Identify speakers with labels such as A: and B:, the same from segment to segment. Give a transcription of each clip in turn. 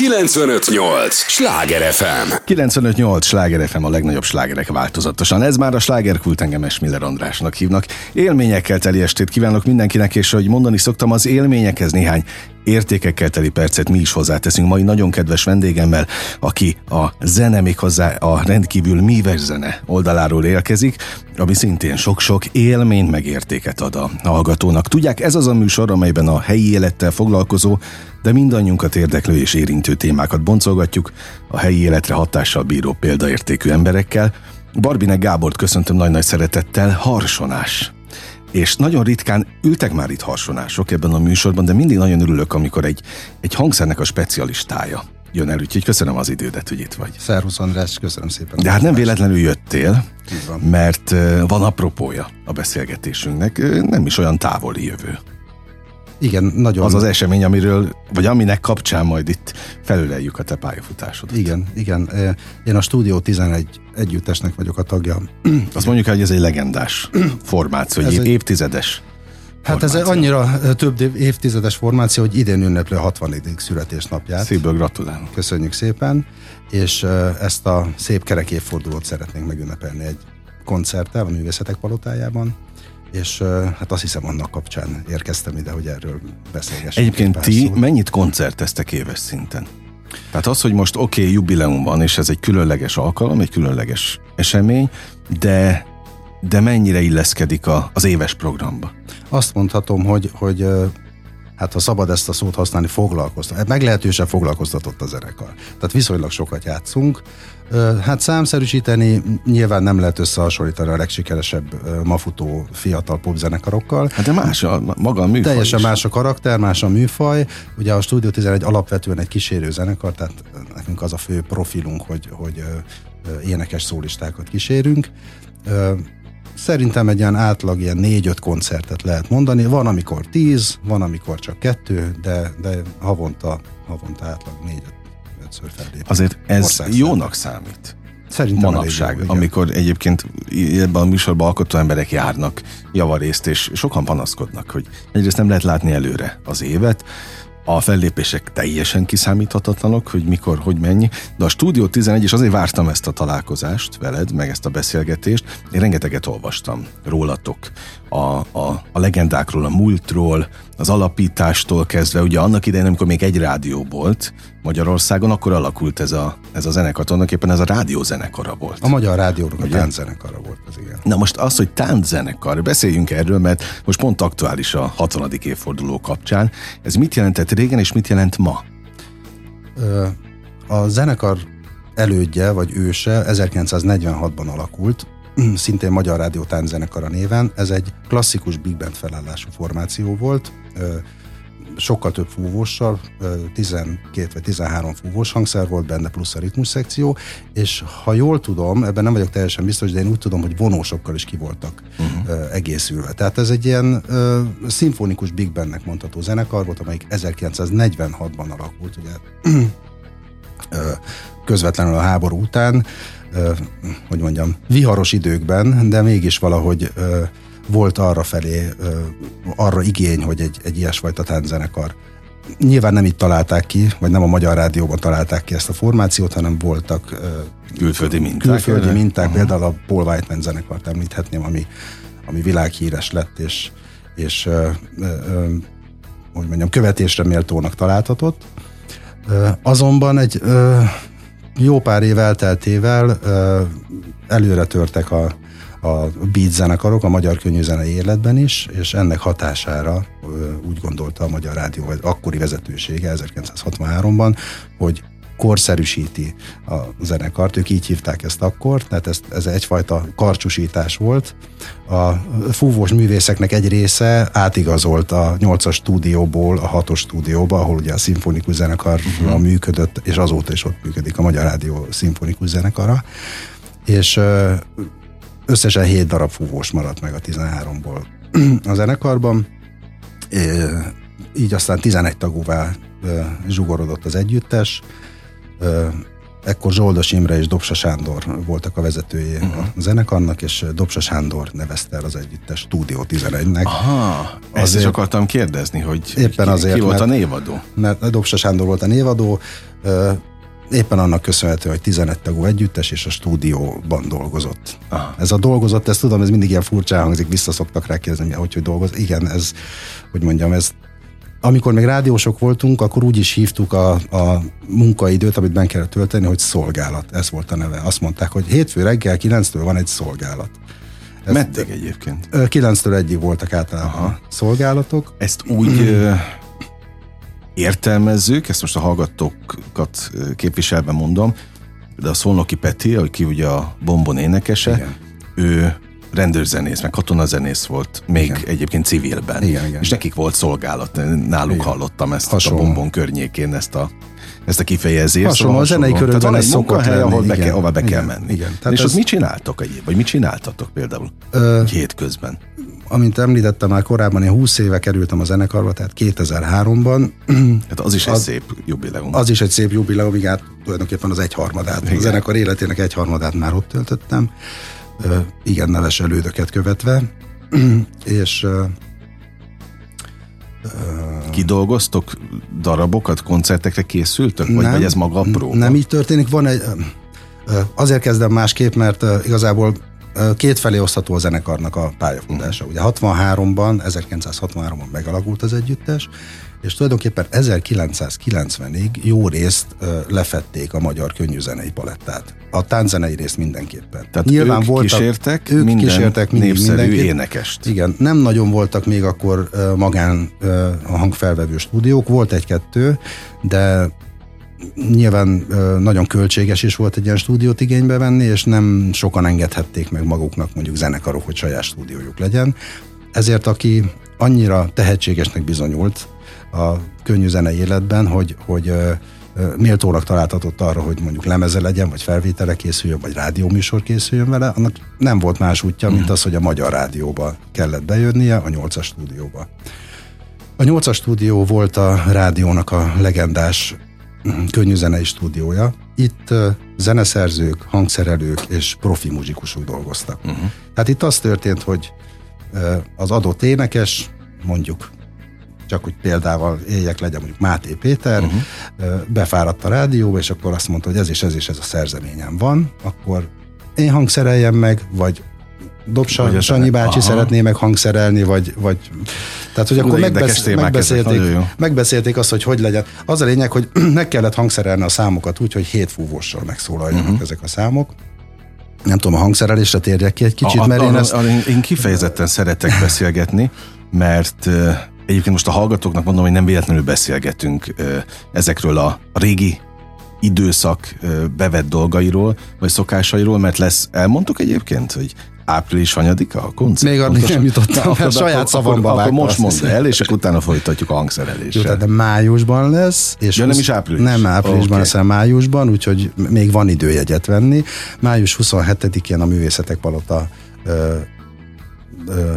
A: 958! Sláger FM!
B: 958! Sláger FM a legnagyobb slágerek változatosan. Ez már a slágerkult engem Esmiller Andrásnak hívnak. Élményekkel teli estét kívánok mindenkinek, és ahogy mondani szoktam, az élményekhez néhány értékekkel teli percet mi is hozzáteszünk mai nagyon kedves vendégemmel, aki a zene még a rendkívül míves zene oldaláról érkezik, ami szintén sok-sok élményt meg értéket ad a hallgatónak. Tudják, ez az a műsor, amelyben a helyi élettel foglalkozó, de mindannyiunkat érdeklő és érintő témákat boncolgatjuk a helyi életre hatással bíró példaértékű emberekkel. Barbinek Gábort köszöntöm nagy-nagy szeretettel, harsonás és nagyon ritkán ültek már itt harsonások ebben a műsorban, de mindig nagyon örülök, amikor egy, egy hangszernek a specialistája jön el, úgyhogy köszönöm az idődet, hogy itt vagy.
C: Szervusz András, köszönöm szépen.
B: De hát nem véletlenül jöttél, mert van apropója a beszélgetésünknek, nem is olyan távoli jövő.
C: Igen, nagyon.
B: Az az esemény, amiről, vagy aminek kapcsán majd itt felüleljük a te pályafutásodat.
C: Igen, igen. Én a Stúdió 11 együttesnek vagyok a tagja.
B: Azt mondjuk, hogy ez egy legendás formáció, egy, egy évtizedes
C: Hát formáció. ez annyira több évtizedes formáció, hogy idén ünneplő a 60. születésnapját.
B: Szívből gratulálunk.
C: Köszönjük szépen, és ezt a szép kerek évfordulót szeretnénk megünnepelni egy koncerttel a Művészetek Palotájában és hát azt hiszem annak kapcsán érkeztem ide, hogy erről beszélgessünk.
B: Egyébként ti szót. mennyit koncerteztek éves szinten? Tehát az, hogy most oké, okay, jubileum van, és ez egy különleges alkalom, egy különleges esemény, de de mennyire illeszkedik a, az éves programba?
C: Azt mondhatom, hogy, hogy hát ha szabad ezt a szót használni, foglalkoztat. Hát meglehetősen foglalkoztatott a zenekar. Tehát viszonylag sokat játszunk. Hát számszerűsíteni nyilván nem lehet összehasonlítani a legsikeresebb mafutó fiatal popzenekarokkal.
B: Hát de más a maga a műfaj
C: Teljesen
B: is.
C: más a karakter, más a műfaj. Ugye a Studio 11 alapvetően egy kísérő zenekar, tehát nekünk az a fő profilunk, hogy, hogy énekes szólistákat kísérünk Szerintem egy ilyen átlag ilyen négy-öt koncertet lehet mondani. Van, amikor tíz, van, amikor csak kettő, de, de havonta, havonta átlag négy-ötször fellép.
B: Azért ez jónak számít.
C: Szerintem
B: manapság, jó, amikor egyébként ebben a műsorban alkotó emberek járnak javarészt, és sokan panaszkodnak, hogy egyrészt nem lehet látni előre az évet, a fellépések teljesen kiszámíthatatlanok, hogy mikor, hogy mennyi, de a Stúdió 11, és azért vártam ezt a találkozást veled, meg ezt a beszélgetést, én rengeteget olvastam rólatok, a, a, a legendákról, a múltról, az alapítástól kezdve, ugye annak idején, amikor még egy rádió volt Magyarországon, akkor alakult ez a, ez a zenekar, tulajdonképpen ez a rádió zenekara volt.
C: A Magyar Rádiónak a zenekara volt az igen.
B: Na most az, hogy zenekar, beszéljünk erről, mert most pont aktuális a 60. évforduló kapcsán. Ez mit jelentett régen, és mit jelent ma?
C: A zenekar elődje, vagy őse 1946-ban alakult, szintén Magyar Rádió Tánczenekara néven. Ez egy klasszikus big band felállású formáció volt, sokkal több fúvóssal, 12 vagy 13 fúvós hangszer volt benne, plusz a ritmus szekció, és ha jól tudom, ebben nem vagyok teljesen biztos, de én úgy tudom, hogy vonósokkal is ki voltak uh-huh. egészülve. Tehát ez egy ilyen uh, szimfonikus big bandnek mondható zenekar volt, amelyik 1946-ban alakult, ugye közvetlenül a háború után, hogy mondjam, viharos időkben, de mégis valahogy volt arra felé, arra igény, hogy egy, egy ilyesfajta tánczenekar Nyilván nem itt találták ki, vagy nem a Magyar Rádióban találták ki ezt a formációt, hanem voltak
B: külföldi minták.
C: Külföldi minták, uh-huh. például a Paul Whiteman zenekart említhetném, ami, ami világhíres lett, és, és ö, ö, ö, hogy mondjam, követésre méltónak találtatott. Ö, azonban egy jó pár év elteltével előre törtek a, a beat zenekarok a magyar könnyűzenei életben is, és ennek hatására úgy gondolta a Magyar Rádió akkori vezetősége 1963-ban, hogy korszerűsíti a zenekart, ők így hívták ezt akkor, tehát ez, ez egyfajta karcsúsítás volt. A fúvós művészeknek egy része átigazolt a 8-as stúdióból a 6-os stúdióba, ahol ugye a szimfonikus zenekar uh-huh. működött, és azóta is ott működik a Magyar Rádió szimfonikus zenekara. És összesen 7 darab fúvós maradt meg a 13-ból a zenekarban, így aztán 11 tagúvá zsugorodott az együttes, ekkor Zsoldos Imre és Dobsa Sándor voltak a vezetői uh-huh. a zenekarnak, és Dobsa Sándor nevezte el az együttes Stúdió 11-nek.
B: Aha, ezt azért, is akartam kérdezni, hogy
C: éppen
B: ki,
C: azért,
B: ki volt
C: mert,
B: a névadó?
C: Mert Dobsa Sándor volt a névadó, éppen annak köszönhető, hogy 11 tagú együttes és a stúdióban dolgozott. Aha. Ez a dolgozott, ezt tudom, ez mindig ilyen furcsa hangzik, visszaszoktak rá kérdezni, hogy hogy dolgoz. Igen, ez, hogy mondjam, ez amikor még rádiósok voltunk, akkor úgy is hívtuk a, a munkaidőt, amit ben kellett tölteni, hogy szolgálat. Ez volt a neve. Azt mondták, hogy hétfő reggel 9-től van egy szolgálat.
B: Ez Meddig egyébként?
C: 9-től egyig voltak általában Aha. szolgálatok.
B: Ezt úgy értelmezzük, ezt most a hallgatókat képviselve mondom, de a Szolnoki Peti, aki ugye a Bombon énekese, igen. ő rendőrzenész, meg katonazenész volt, még igen. egyébként civilben. Igen, igen. És nekik volt szolgálat, náluk igen. hallottam ezt Hasonló. a Bombon környékén, ezt a ezt a kifejezést.
C: Hasonló, a zenei körökben
B: ez szokott lenni, ahol be kell, ahol be igen, kell menni. Igen. Tehát és ez... ott mit csináltok egyéb? Vagy mit csináltatok például Ö... hétközben?
C: amint említettem már korábban, én 20 éve kerültem a zenekarba, tehát 2003-ban.
B: Hát az is egy az, szép jubileum.
C: Az is egy szép jubileum, igen, hát tulajdonképpen az egyharmadát, igen. a zenekar életének egyharmadát már ott töltöttem. Igen, neves elődöket követve. és
B: Kidolgoztok darabokat, koncertekre készültök? Vagy, nem, vagy ez maga a próba?
C: Nem így történik. Van egy, azért kezdem másképp, mert igazából kétfelé osztható a zenekarnak a pályafutása. Ugye 63-ban, 1963-ban megalakult az együttes, és tulajdonképpen 1990-ig jó részt lefették a magyar könnyűzenei palettát. A tánczenei részt mindenképpen.
B: Tehát Nyilván ők voltak, kísértek ők minden kísértek mindig népszerű énekest.
C: Igen, nem nagyon voltak még akkor magán a hangfelvevő stúdiók, volt egy-kettő, de nyilván nagyon költséges is volt egy ilyen stúdiót igénybe venni, és nem sokan engedhették meg maguknak mondjuk zenekarok, hogy saját stúdiójuk legyen. Ezért aki annyira tehetségesnek bizonyult a könnyű zenei életben, hogy, hogy méltónak találtatott arra, hogy mondjuk lemeze legyen, vagy felvétele készüljön, vagy rádióműsor készüljön vele, annak nem volt más útja, mint mhm. az, hogy a Magyar Rádióba kellett bejönnie, a 8-as stúdióba. A 8-as stúdió volt a rádiónak a legendás könnyű zenei stúdiója. Itt zeneszerzők, hangszerelők és profi muzsikusok dolgoztak. Uh-huh. Tehát itt az történt, hogy az adott énekes, mondjuk csak hogy példával éljek legyen, mondjuk Máté Péter, uh-huh. befáradt a rádióba, és akkor azt mondta, hogy ez és ez és ez a szerzeményem van, akkor én hangszereljem meg, vagy Dobsa, Sanyi bácsi aha. szeretné meg hangszerelni, vagy, vagy tehát, hogy akkor megbesz, megbeszélték, megbeszélték azt, hogy hogy legyen. Az a lényeg, hogy meg kellett hangszerelni a számokat úgy, hogy hét fúvóssal megszólaljanak uh-huh. ezek a számok. Nem tudom, a hangszerelésre térjek ki egy kicsit, a, mert én ezt...
B: Én kifejezetten szeretek beszélgetni, mert egyébként most a hallgatóknak mondom, hogy nem véletlenül beszélgetünk ezekről a régi időszak bevett dolgairól, vagy szokásairól, mert lesz, elmondtuk egyébként, hogy április hanyadika a koncert?
C: Még addig nem jutottam, Na, akkor, saját szavamba
B: Akkor, akkor most mondd el, és akkor utána folytatjuk a hangszereléssel.
C: Jó, de májusban lesz. És
B: ja, nem is április?
C: Nem áprilisban, okay. lesz, májusban, úgyhogy még van idő jegyet venni. Május 27-én a Művészetek Palota ö, ö,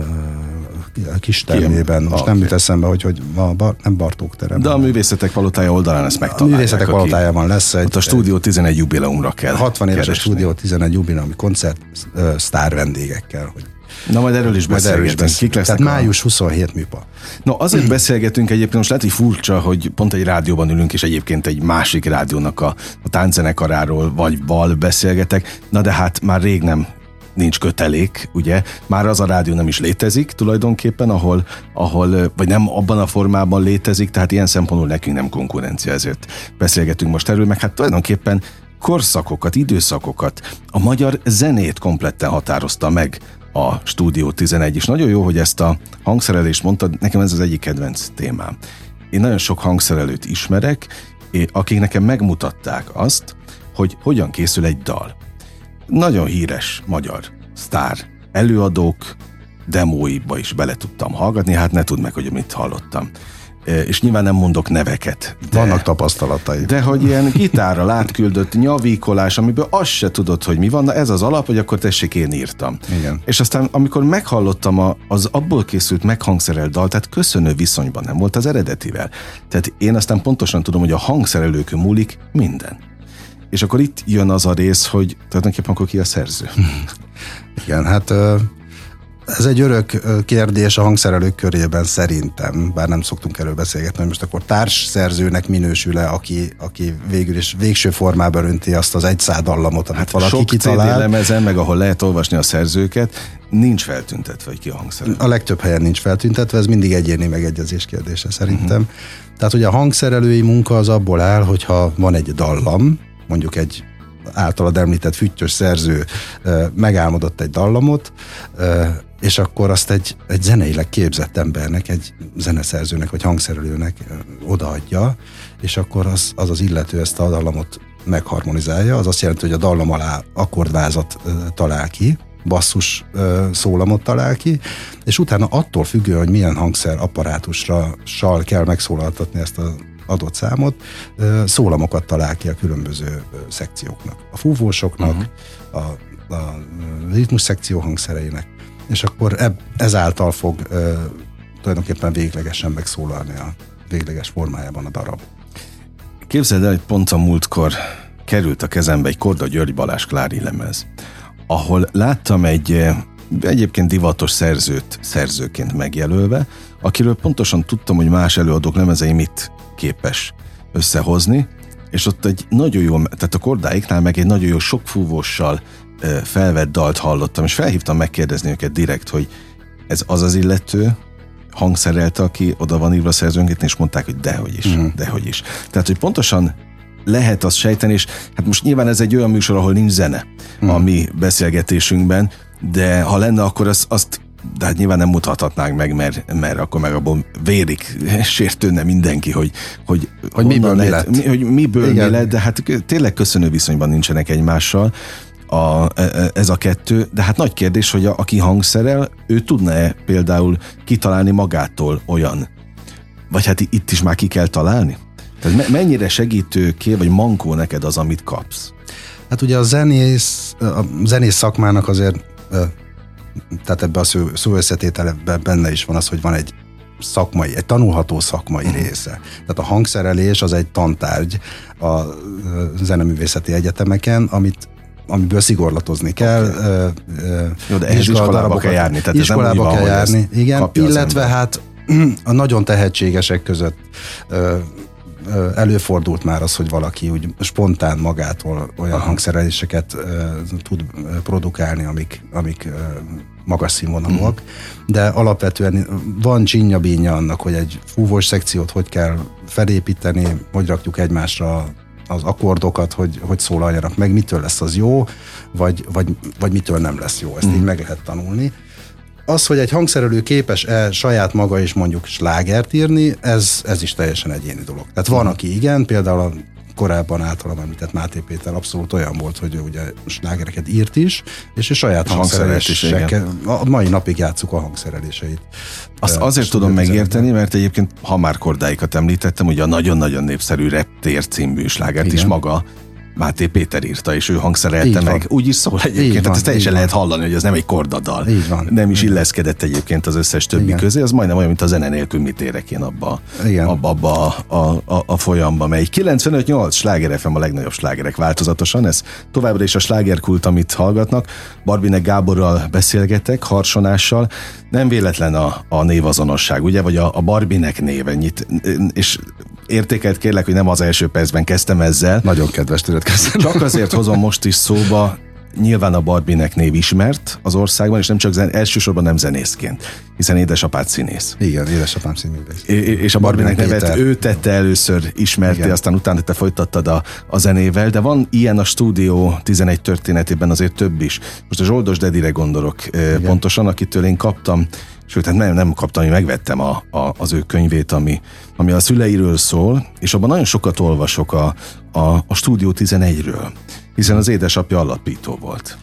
C: kis termében. Most nem jut eszembe, hogy, hogy a bar, nem Bartók terem.
B: De a Művészetek Palotája oldalán ezt megtalálják.
C: A Művészetek Palotájában lesz
B: egy... Ott a Stúdió 11 jubileumra kell
C: 60 éves keresni. a Stúdió 11 jubileumi koncert uh, sztár vendégekkel, hogy
B: Na majd erről is beszélgetünk. Kik
C: lesznek Tehát május 27 műpa.
B: No, azért beszélgetünk egyébként, most lehet, hogy furcsa, hogy pont egy rádióban ülünk, és egyébként egy másik rádiónak a, a tánczenekaráról vagy val beszélgetek. Na de hát már rég nem nincs kötelék, ugye, már az a rádió nem is létezik tulajdonképpen, ahol, ahol vagy nem abban a formában létezik, tehát ilyen szempontból nekünk nem konkurencia, ezért beszélgetünk most erről, meg hát tulajdonképpen korszakokat, időszakokat, a magyar zenét kompletten határozta meg a Stúdió 11, és nagyon jó, hogy ezt a hangszerelést mondtad, nekem ez az egyik kedvenc témám. Én nagyon sok hangszerelőt ismerek, akik nekem megmutatták azt, hogy hogyan készül egy dal nagyon híres magyar sztár előadók demóiba is bele tudtam hallgatni, hát ne tudd meg, hogy mit hallottam. És nyilván nem mondok neveket.
C: De, Vannak tapasztalatai.
B: De hogy ilyen gitárral átküldött nyavíkolás, amiből azt se tudod, hogy mi van, na ez az alap, hogy akkor tessék, én írtam.
C: Igen.
B: És aztán, amikor meghallottam a, az abból készült meghangszerelt dal, tehát köszönő viszonyban nem volt az eredetivel. Tehát én aztán pontosan tudom, hogy a hangszerelőkön múlik minden. És akkor itt jön az a rész, hogy tulajdonképpen akkor ki a szerző.
C: Igen, hát Ez egy örök kérdés a hangszerelők körében szerintem, bár nem szoktunk erről beszélgetni, hogy most akkor társszerzőnek minősül-e, aki, aki végül is végső formában önti azt az egy szádallamot, amit hát valaki
B: sok
C: kitalál.
B: Lemezen, meg ahol lehet olvasni a szerzőket, nincs feltüntetve, hogy ki a hangszerelő.
C: A legtöbb helyen nincs feltüntetve, ez mindig egyéni megegyezés kérdése szerintem. Uh-huh. Tehát, hogy a hangszerelői munka az abból áll, hogyha van egy dallam, mondjuk egy általad említett füttyös szerző megálmodott egy dallamot, és akkor azt egy, egy zeneileg képzett embernek, egy zeneszerzőnek vagy hangszerelőnek odaadja, és akkor az az, az illető ezt a dallamot megharmonizálja, az azt jelenti, hogy a dallam alá akkordvázat talál ki, basszus szólamot talál ki, és utána attól függően, hogy milyen hangszer apparátusra sal kell megszólaltatni ezt a adott számot, szólamokat talál ki a különböző szekcióknak. A fúvósoknak, uh-huh. a, a ritmus szekció hangszereinek, és akkor eb, ezáltal fog ö, tulajdonképpen véglegesen megszólalni a végleges formájában a darab.
B: Képzeld el, hogy pont a múltkor került a kezembe egy Korda György Balázs Klári lemez, ahol láttam egy egyébként divatos szerzőt szerzőként megjelölve, akiről pontosan tudtam, hogy más előadók lemezei mit képes összehozni, és ott egy nagyon jó, tehát a kordáiknál meg egy nagyon jó sokfúvóssal felvett dalt hallottam, és felhívtam megkérdezni őket direkt, hogy ez az az illető, hangszerelte, aki oda van írva szerzőnként, és mondták, hogy dehogy is, uh-huh. dehogy is. Tehát, hogy pontosan lehet azt sejteni, és hát most nyilván ez egy olyan műsor, ahol nincs zene uh-huh. a mi beszélgetésünkben, de ha lenne, akkor azt, azt de hát nyilván nem mutathatnánk meg, mert, mert akkor meg abból vérik sértőne mindenki, hogy, hogy,
C: hogy miből mi lett. Mi,
B: hogy miből Igen. mi lett, de hát tényleg köszönő viszonyban nincsenek egymással a, e, e, ez a kettő, de hát nagy kérdés, hogy a, aki hangszerel, ő tudna-e például kitalálni magától olyan, vagy hát itt is már ki kell találni? Tehát mennyire segítő ké, vagy mankó neked az, amit kapsz?
C: Hát ugye a zenész, a zenész szakmának azért tehát ebbe a szó, szó összetételeben benne is van az, hogy van egy szakmai, egy tanulható szakmai uh-huh. része. Tehát a hangszerelés az egy tantárgy a zeneművészeti egyetemeken, amit amiből szigorlatozni kell.
B: Okay. Jó, de ehhez iskolába kell járni.
C: Tehát iskolába kell járni, igen. Illetve hát a nagyon tehetségesek között előfordult már az, hogy valaki úgy spontán magától olyan Aha. hangszereléseket tud produkálni, amik, amik magas színvonalúak, mm. de alapvetően van csinya annak, hogy egy fúvós szekciót hogy kell felépíteni, hogy rakjuk egymásra az akkordokat, hogy, hogy szólaljanak meg, mitől lesz az jó, vagy, vagy, vagy mitől nem lesz jó. Ezt mm. így meg lehet tanulni az, hogy egy hangszerelő képes-e saját maga is mondjuk slágert írni, ez, ez is teljesen egyéni dolog. Tehát van, aki igen, például a korábban általam említett Máté Péter abszolút olyan volt, hogy ugye slágereket írt is, és ő saját hangszereléseket, a mai napig játszuk a hangszereléseit.
B: Azt azért tudom megérteni, mert egyébként, ha már kordáikat említettem, ugye a nagyon-nagyon népszerű Reptér című slágert Igen. is maga Máté Péter írta, és ő hangszerelte Így meg. Van. Úgy is szól egyébként, tehát ezt teljesen lehet hallani, hogy ez nem egy kordadal.
C: Így van.
B: Nem is illeszkedett egyébként az összes többi Igen. közé, az majdnem olyan, mint a zene nélkül mit érek én abba, Igen. abba, abba a, a, a, a folyamba megy. 95-8 sláger FM a legnagyobb slágerek változatosan, ez továbbra is a slágerkult, amit hallgatnak. Barbinek Gáborral beszélgetek, harsonással. Nem véletlen a, a névazonosság, ugye, vagy a, a Barbinek néve nyit, és értékelt kérlek, hogy nem az első percben kezdtem ezzel.
C: Nagyon kedves tőled kezdtem.
B: Csak azért hozom most is szóba, nyilván a Barbinek név ismert az országban, és nem csak zen, elsősorban nem zenészként, hiszen édesapád színész.
C: Igen, édesapám színész.
B: És a Barbinek nevet ő tette először ismerti, Igen. aztán utána te folytattad a, a zenével, de van ilyen a stúdió 11 történetében azért több is. Most a Zsoldos Dedire gondolok Igen. pontosan, akitől én kaptam sőt, hát nem, nem kaptam, hogy megvettem a, a, az ő könyvét, ami, ami a szüleiről szól, és abban nagyon sokat olvasok a, a, a Stúdió 11-ről, hiszen az édesapja alapító volt.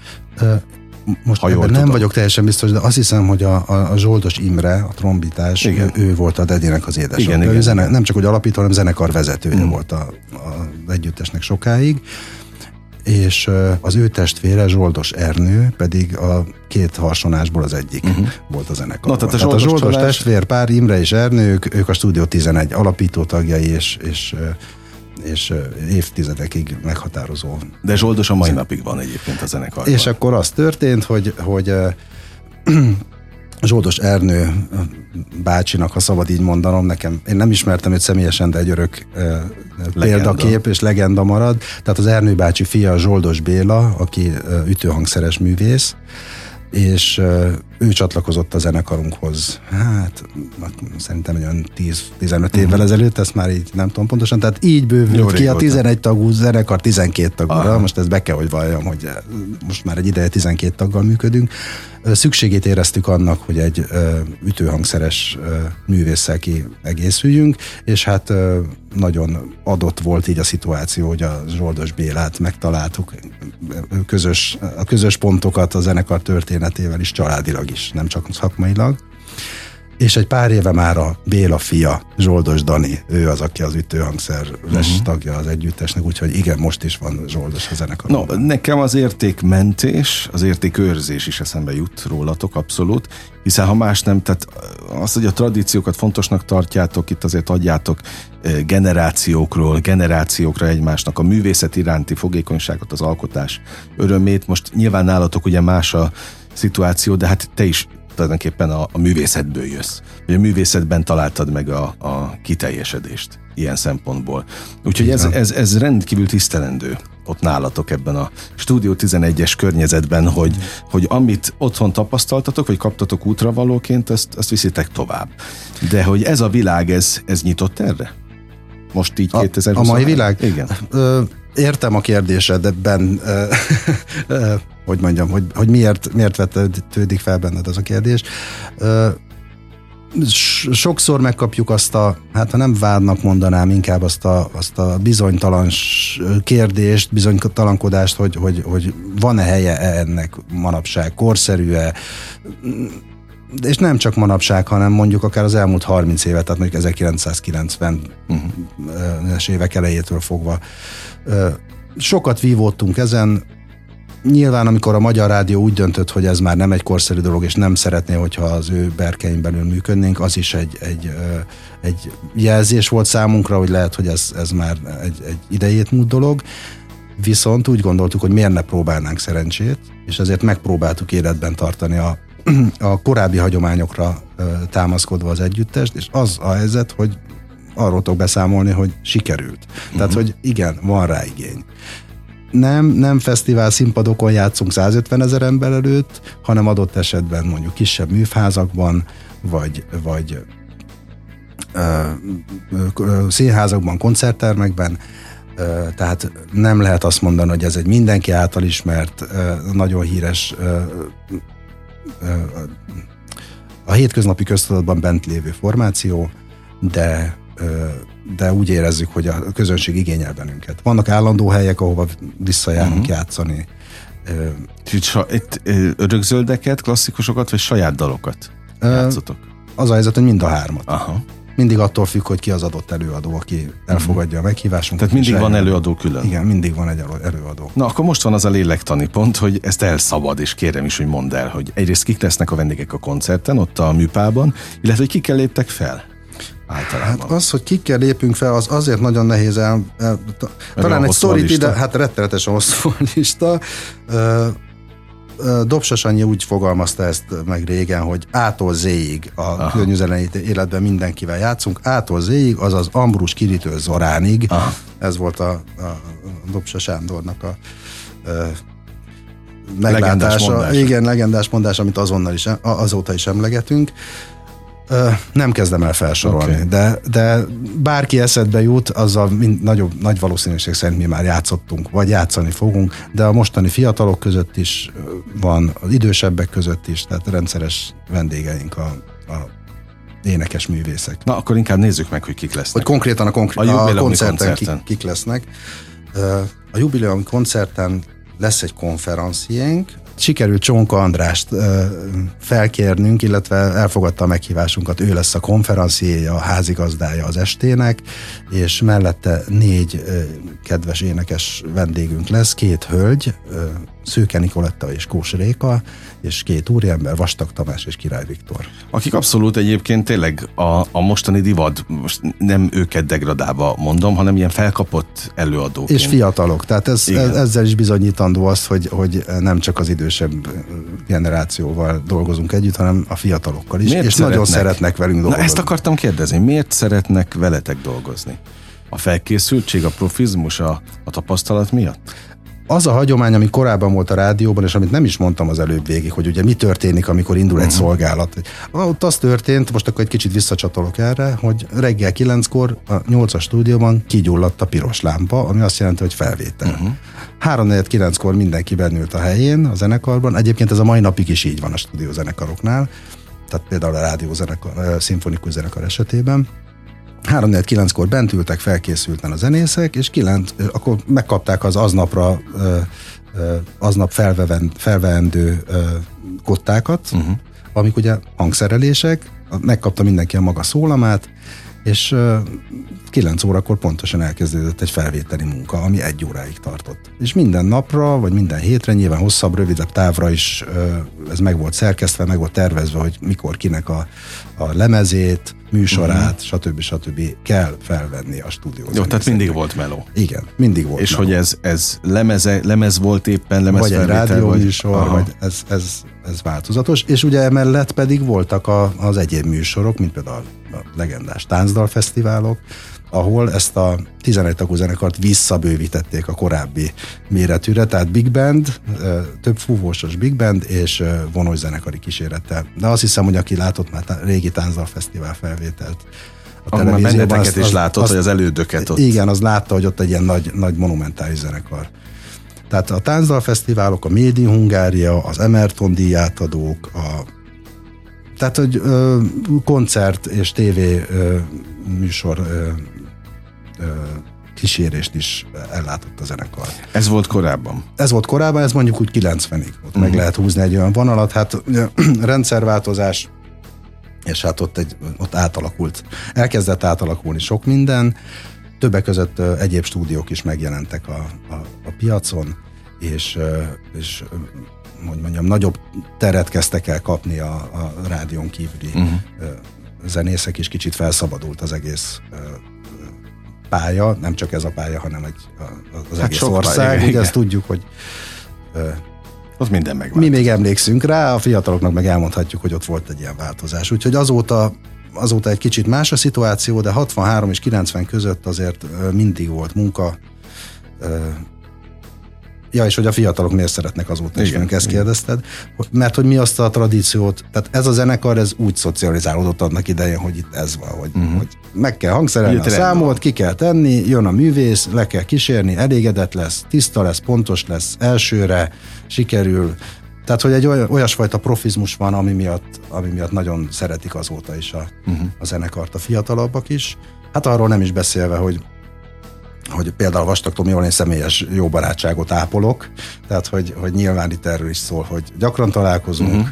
C: most ha jól nem tudom. vagyok teljesen biztos, de azt hiszem, hogy a, a, a Zsoldos Imre, a trombitás, ő, ő volt a Dedinek az édesapja. Igen, igen, zene, igen. Nem csak hogy alapító, hanem zenekar vezetője hmm. volt a, a együttesnek sokáig és az ő testvére Zsoldos Ernő pedig a két harsonásból az egyik uh-huh. volt a zenekar.
B: Na, tehát a
C: Zsoldos,
B: tehát a Zsoldos
C: csalás... testvér pár Imre és Ernő, ők, ők a Stúdió 11 alapító tagjai, és, és és évtizedekig meghatározó.
B: De Zsoldos a mai napig van egyébként a zenekar.
C: És akkor az történt, hogy, hogy Zsoldos Ernő bácsinak, ha szabad így mondanom, nekem, én nem ismertem őt személyesen, de egy örök uh, példakép és legenda marad. Tehát az Ernő bácsi fia Zsoldos Béla, aki ütőhangszeres művész, és ő csatlakozott a zenekarunkhoz, hát szerintem egy olyan 10-15 évvel uh-huh. ezelőtt, ezt már így nem tudom pontosan, tehát így bővült Jó, ki a 11 tagú zenekar 12 tagúra, most ezt be kell, hogy valljam, hogy most már egy ideje 12 taggal működünk. Szükségét éreztük annak, hogy egy ütőhangszeres művésszel ki egészüljünk, és hát nagyon adott volt így a szituáció, hogy a Zsoldos Bélát megtaláltuk, közös, a közös pontokat a zenekar történetével is, családilag is, nem csak szakmailag és egy pár éve már a Béla fia, Zsoldos Dani, ő az, aki az ütőhangszeres uh-huh. tagja az együttesnek, úgyhogy igen, most is van Zsoldos a zenekarban.
B: No, nekem az értékmentés, az értékőrzés is eszembe jut rólatok, abszolút, hiszen ha más nem, tehát az, hogy a tradíciókat fontosnak tartjátok, itt azért adjátok eh, generációkról, generációkra egymásnak a művészet iránti fogékonyságot, az alkotás örömét. Most nyilván nálatok ugye más a szituáció, de hát te is tulajdonképpen a, a művészetből jössz. Vagy a művészetben találtad meg a, a kiteljesedést ilyen szempontból. Úgyhogy ez, ez, ez rendkívül tisztelendő ott nálatok ebben a Stúdió 11-es környezetben, hogy, mm. hogy amit otthon tapasztaltatok, vagy kaptatok útravalóként, azt, azt viszitek tovább. De hogy ez a világ, ez, ez nyitott erre? Most így 2020
C: A mai világ?
B: Igen.
C: Ö, értem a kérdésedben, hogy mondjam, hogy, hogy miért, miért vetődik fel benned az a kérdés. Sokszor megkapjuk azt a, hát ha nem vádnak mondanám, inkább azt a, azt a bizonytalan kérdést, bizonytalankodást, hogy, hogy, hogy van-e helye ennek manapság, korszerű-e, és nem csak manapság, hanem mondjuk akár az elmúlt 30 évet, tehát mondjuk 1990-es uh-huh. évek elejétől fogva. Sokat vívódtunk ezen, Nyilván, amikor a Magyar Rádió úgy döntött, hogy ez már nem egy korszerű dolog, és nem szeretné, hogyha az ő berkein belül működnénk, az is egy, egy, egy jelzés volt számunkra, hogy lehet, hogy ez, ez már egy, egy idejét múlt dolog. Viszont úgy gondoltuk, hogy miért ne próbálnánk szerencsét, és ezért megpróbáltuk életben tartani a, a korábbi hagyományokra támaszkodva az együttest, és az a helyzet, hogy arról tudok beszámolni, hogy sikerült. Uh-huh. Tehát, hogy igen, van rá igény nem, nem fesztivál színpadokon játszunk 150 ezer ember előtt, hanem adott esetben mondjuk kisebb műfházakban, vagy, vagy színházakban, koncerttermekben, tehát nem lehet azt mondani, hogy ez egy mindenki által ismert, nagyon híres a hétköznapi köztudatban bent lévő formáció, de de úgy érezzük, hogy a közönség igényel bennünket. Vannak állandó helyek, ahova visszajárunk uh-huh. játszani.
B: Itt, itt örökzöldeket, klasszikusokat, vagy saját dalokat játszotok?
C: Az a helyzet, hogy mind a hármat. Aha. Mindig attól függ, hogy ki az adott előadó, aki elfogadja a meghívásunkat.
B: Tehát mindig van előadó külön?
C: Igen, mindig van egy előadó.
B: Na, akkor most van az a lélektani pont, hogy ezt elszabad, és kérem is, hogy mondd el, hogy egyrészt kik lesznek a vendégek a koncerten, ott a műpában, illetve hogy kikkel léptek fel?
C: Általában? Hát az, hogy kikkel lépünk fel, az azért nagyon nehéz el... el talán egy sztorit ide, hát rettenetesen hosszú a lista. Dobsas Annyi úgy fogalmazta ezt meg régen, hogy ától zéig a környezetlen életben mindenkivel játszunk, ától zéig, azaz Ambrus Kiritől Zoránig. Aha. Ez volt a, a Dobsa Sándornak a, a meglátása. Legendás igen, legendás mondás, amit azonnal is, azóta is emlegetünk. Nem kezdem el felsorolni, okay. de, de bárki eszedbe jut, azzal mind, nagyobb, nagy valószínűség szerint mi már játszottunk, vagy játszani fogunk, de a mostani fiatalok között is van, az idősebbek között is, tehát rendszeres vendégeink a, a énekes művészek.
B: Na, akkor inkább nézzük meg, hogy kik lesznek.
C: Hogy konkrétan a, konkrét, a, a koncerten, koncerten. Kik, kik lesznek. A jubileumi koncerten lesz egy konferenciénk, sikerült Csonka Andrást felkérnünk, illetve elfogadta a meghívásunkat, ő lesz a konferenciéja, a házigazdája az estének, és mellette négy kedves énekes vendégünk lesz, két hölgy, Szőke Nikoletta és Kós Réka, és két úriember, Vastag Tamás és Király Viktor.
B: Akik abszolút egyébként tényleg a, a mostani divat, most nem őket degradálva mondom, hanem ilyen felkapott előadók.
C: És fiatalok, tehát ez, ez, ezzel is bizonyítandó az, hogy, hogy nem csak az idősebb generációval dolgozunk együtt, hanem a fiatalokkal is, Miért és szeretnek? nagyon szeretnek velünk dolgozni.
B: Na ezt akartam kérdezni, miért szeretnek veletek dolgozni? A felkészültség, a profizmus, a, a tapasztalat miatt?
C: Az a hagyomány, ami korábban volt a rádióban, és amit nem is mondtam az előbb végig, hogy ugye mi történik, amikor indul egy uh-huh. szolgálat. Ott az történt, most akkor egy kicsit visszacsatolok erre, hogy reggel kilenckor a nyolcas stúdióban kigyulladt a piros lámpa, ami azt jelenti, hogy felvétel. Uh-huh. Három kilenckor mindenki bennült a helyén a zenekarban. Egyébként ez a mai napig is így van a stúdió zenekaroknál, tehát például a rádió zenekar, a szimfonikus zenekar esetében 3-4-9-kor bent ültek felkészülten a zenészek, és 9, akkor megkapták az aznapra aznap felveendő kottákat, uh-huh. amik ugye hangszerelések, megkapta mindenki a maga szólamát, és 9 órakor pontosan elkezdődött egy felvételi munka, ami egy óráig tartott. És minden napra, vagy minden hétre, nyilván hosszabb, rövidebb távra is ez meg volt szerkesztve, meg volt tervezve, hogy mikor kinek a, a lemezét, műsorát, uh-huh. stb. stb. kell felvenni a stúdióban.
B: Jó, tehát mindig volt meló.
C: Igen, mindig volt
B: És meló. hogy ez, ez lemeze, lemez volt éppen, lemez
C: Vagy egy rádió műsor, vagy ez, ez, ez változatos. És ugye emellett pedig voltak a, az egyéb műsorok, mint például a legendás táncdalfesztiválok, ahol ezt a 11 tagú zenekart visszabővítették a korábbi méretűre, tehát big band, több fúvósos big band és vonós zenekari kísérettel. De azt hiszem, hogy aki látott már régi táncdal fesztivál felvételt,
B: a televízióban. Azt, is látott, hogy az elődöket ott.
C: Igen, az látta, hogy ott egy ilyen nagy, nagy monumentális zenekar. Tehát a táncdalfesztiválok, a Médi Hungária, az Emerton díjátadók, a tehát, hogy ö, koncert és tévé ö, műsor ö, kísérést is ellátott a zenekar.
B: Ez volt korábban?
C: Ez volt korábban, ez mondjuk úgy 90-ig. Ott uh-huh. meg mhm. lehet húzni egy olyan vonalat. Hát rendszerváltozás, és hát ott, egy, ott átalakult, elkezdett átalakulni sok minden, többek között egyéb stúdiók is megjelentek a, a, a piacon, és, és hogy mondjam, nagyobb teret kezdtek el kapni a, a rádión kívüli uh-huh. zenészek, is kicsit felszabadult az egész pálya, nem csak ez a pálya, hanem egy, az hát egész ország. Pálya, Ugye ezt tudjuk, hogy
B: az minden meg.
C: Mi még emlékszünk rá, a fiataloknak meg elmondhatjuk, hogy ott volt egy ilyen változás. Úgyhogy azóta azóta egy kicsit más a szituáció, de 63 és 90 között azért mindig volt munka, Ja, és hogy a fiatalok miért szeretnek azóta is, ezt kérdezted. Mert hogy mi azt a tradíciót, tehát ez a zenekar, ez úgy szocializálódott annak idején, hogy itt ez van, hogy, uh-huh. hogy meg kell hangszerelni a számot, ki kell tenni, jön a művész, le kell kísérni, elégedett lesz, tiszta lesz, pontos lesz, elsőre sikerül, tehát, hogy egy olyasfajta profizmus van, ami miatt, ami miatt nagyon szeretik azóta is a, uh-huh. a zenekart a fiatalabbak is. Hát arról nem is beszélve, hogy hogy például Vastag Tomival én személyes jó barátságot ápolok, tehát hogy, hogy nyilván itt erről is szól, hogy gyakran találkozunk, uh-huh.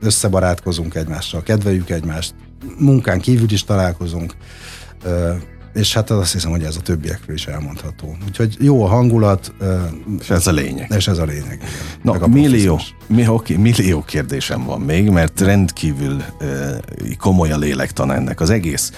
C: összebarátkozunk egymással, kedveljük egymást, munkán kívül is találkozunk, és hát azt hiszem, hogy ez a többiekről is elmondható. Úgyhogy jó a hangulat.
B: És ez a lényeg.
C: És ez a lényeg,
B: igen. Na, millió, mi, oké, millió kérdésem van még, mert rendkívül komoly a lélektan ennek az egész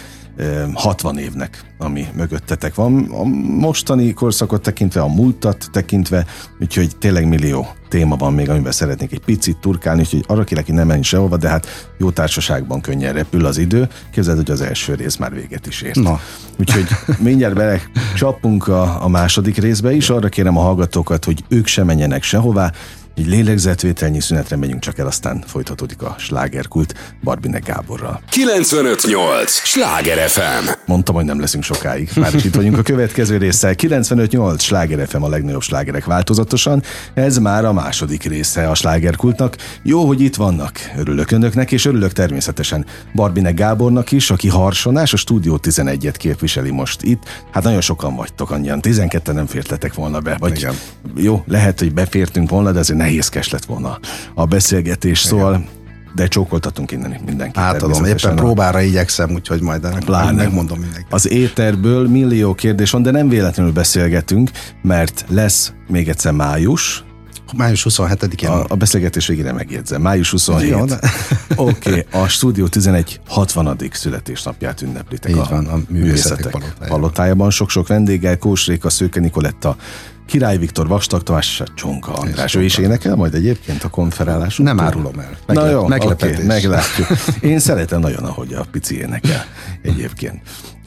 B: 60 évnek, ami mögöttetek van. A mostani korszakot tekintve, a múltat tekintve, úgyhogy tényleg millió téma van még, amiben szeretnék egy picit turkálni, úgyhogy arra kérlek, hogy ne menj sehova, de hát jó társaságban könnyen repül az idő. Képzeld, hogy az első rész már véget is ért. Na. Úgyhogy mindjárt bele csapunk a, a második részbe is. Arra kérem a hallgatókat, hogy ők se menjenek sehová, egy lélegzetvételnyi szünetre megyünk csak el, aztán folytatódik a slágerkult Barbinek Gáborral.
A: 958! Sláger FM!
B: Mondtam, hogy nem leszünk sokáig. Már is itt vagyunk a következő résszel. 958! Sláger FM a legnagyobb slágerek változatosan. Ez már a második része a slágerkultnak. Jó, hogy itt vannak. Örülök önöknek, és örülök természetesen Barbinek Gábornak is, aki harsonás, a Stúdió 11-et képviseli most itt. Hát nagyon sokan vagytok annyian. 12 nem fértetek volna be. Vagy Igen. jó, lehet, hogy befértünk volna, de azért nehézkes lett volna a beszélgetés, Igen. szóval de csókoltatunk innen mindenkit.
C: Átadom, éppen próbára igyekszem, úgyhogy majd ennek Pláne. megmondom mindenki.
B: Az éterből millió kérdés van, de nem véletlenül beszélgetünk, mert lesz még egyszer május,
C: Május 27-én.
B: A, a beszélgetés végére megjegyzem. Május 27. Oké, okay, a Stúdió 11 60. születésnapját ünneplitek
C: Így
B: a,
C: van, a művészetek palotájában.
B: palotájában. Sok-sok vendéggel, Kós Réka, Szőke Nikoletta, Király Viktor, Vastag Tamás, Csonka András. Ő is énekel majd egyébként a konferáláson?
C: Nem árulom el.
B: Megle- Na jó, meglepetés. Okay, meglátjuk. Én szeretem nagyon, ahogy a pici énekel egyébként.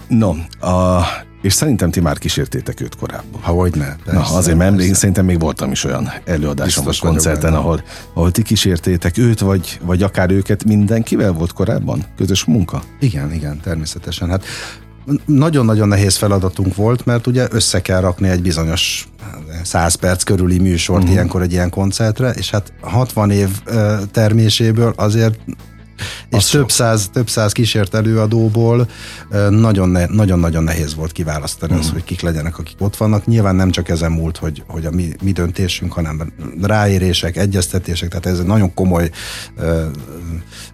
B: No, a, és szerintem ti már kísértétek őt korábban.
C: Ha hogy ne.
B: Persze, Na, azért mert emlékszem, szerintem még voltam is olyan előadáson vagy koncerten, ahol, ahol ti kísértétek őt, vagy, vagy akár őket mindenkivel volt korábban? Közös munka?
C: Igen, igen, természetesen. Hát nagyon-nagyon nehéz feladatunk volt, mert ugye össze kell rakni egy bizonyos 100 perc körüli műsort uh-huh. ilyenkor egy ilyen koncertre, és hát 60 év terméséből azért és több száz, több száz kísért előadóból nagyon-nagyon nehéz volt kiválasztani mm. az, hogy kik legyenek, akik ott vannak. Nyilván nem csak ezen múlt, hogy, hogy a mi, mi döntésünk, hanem ráérések, egyeztetések, tehát ez egy nagyon komoly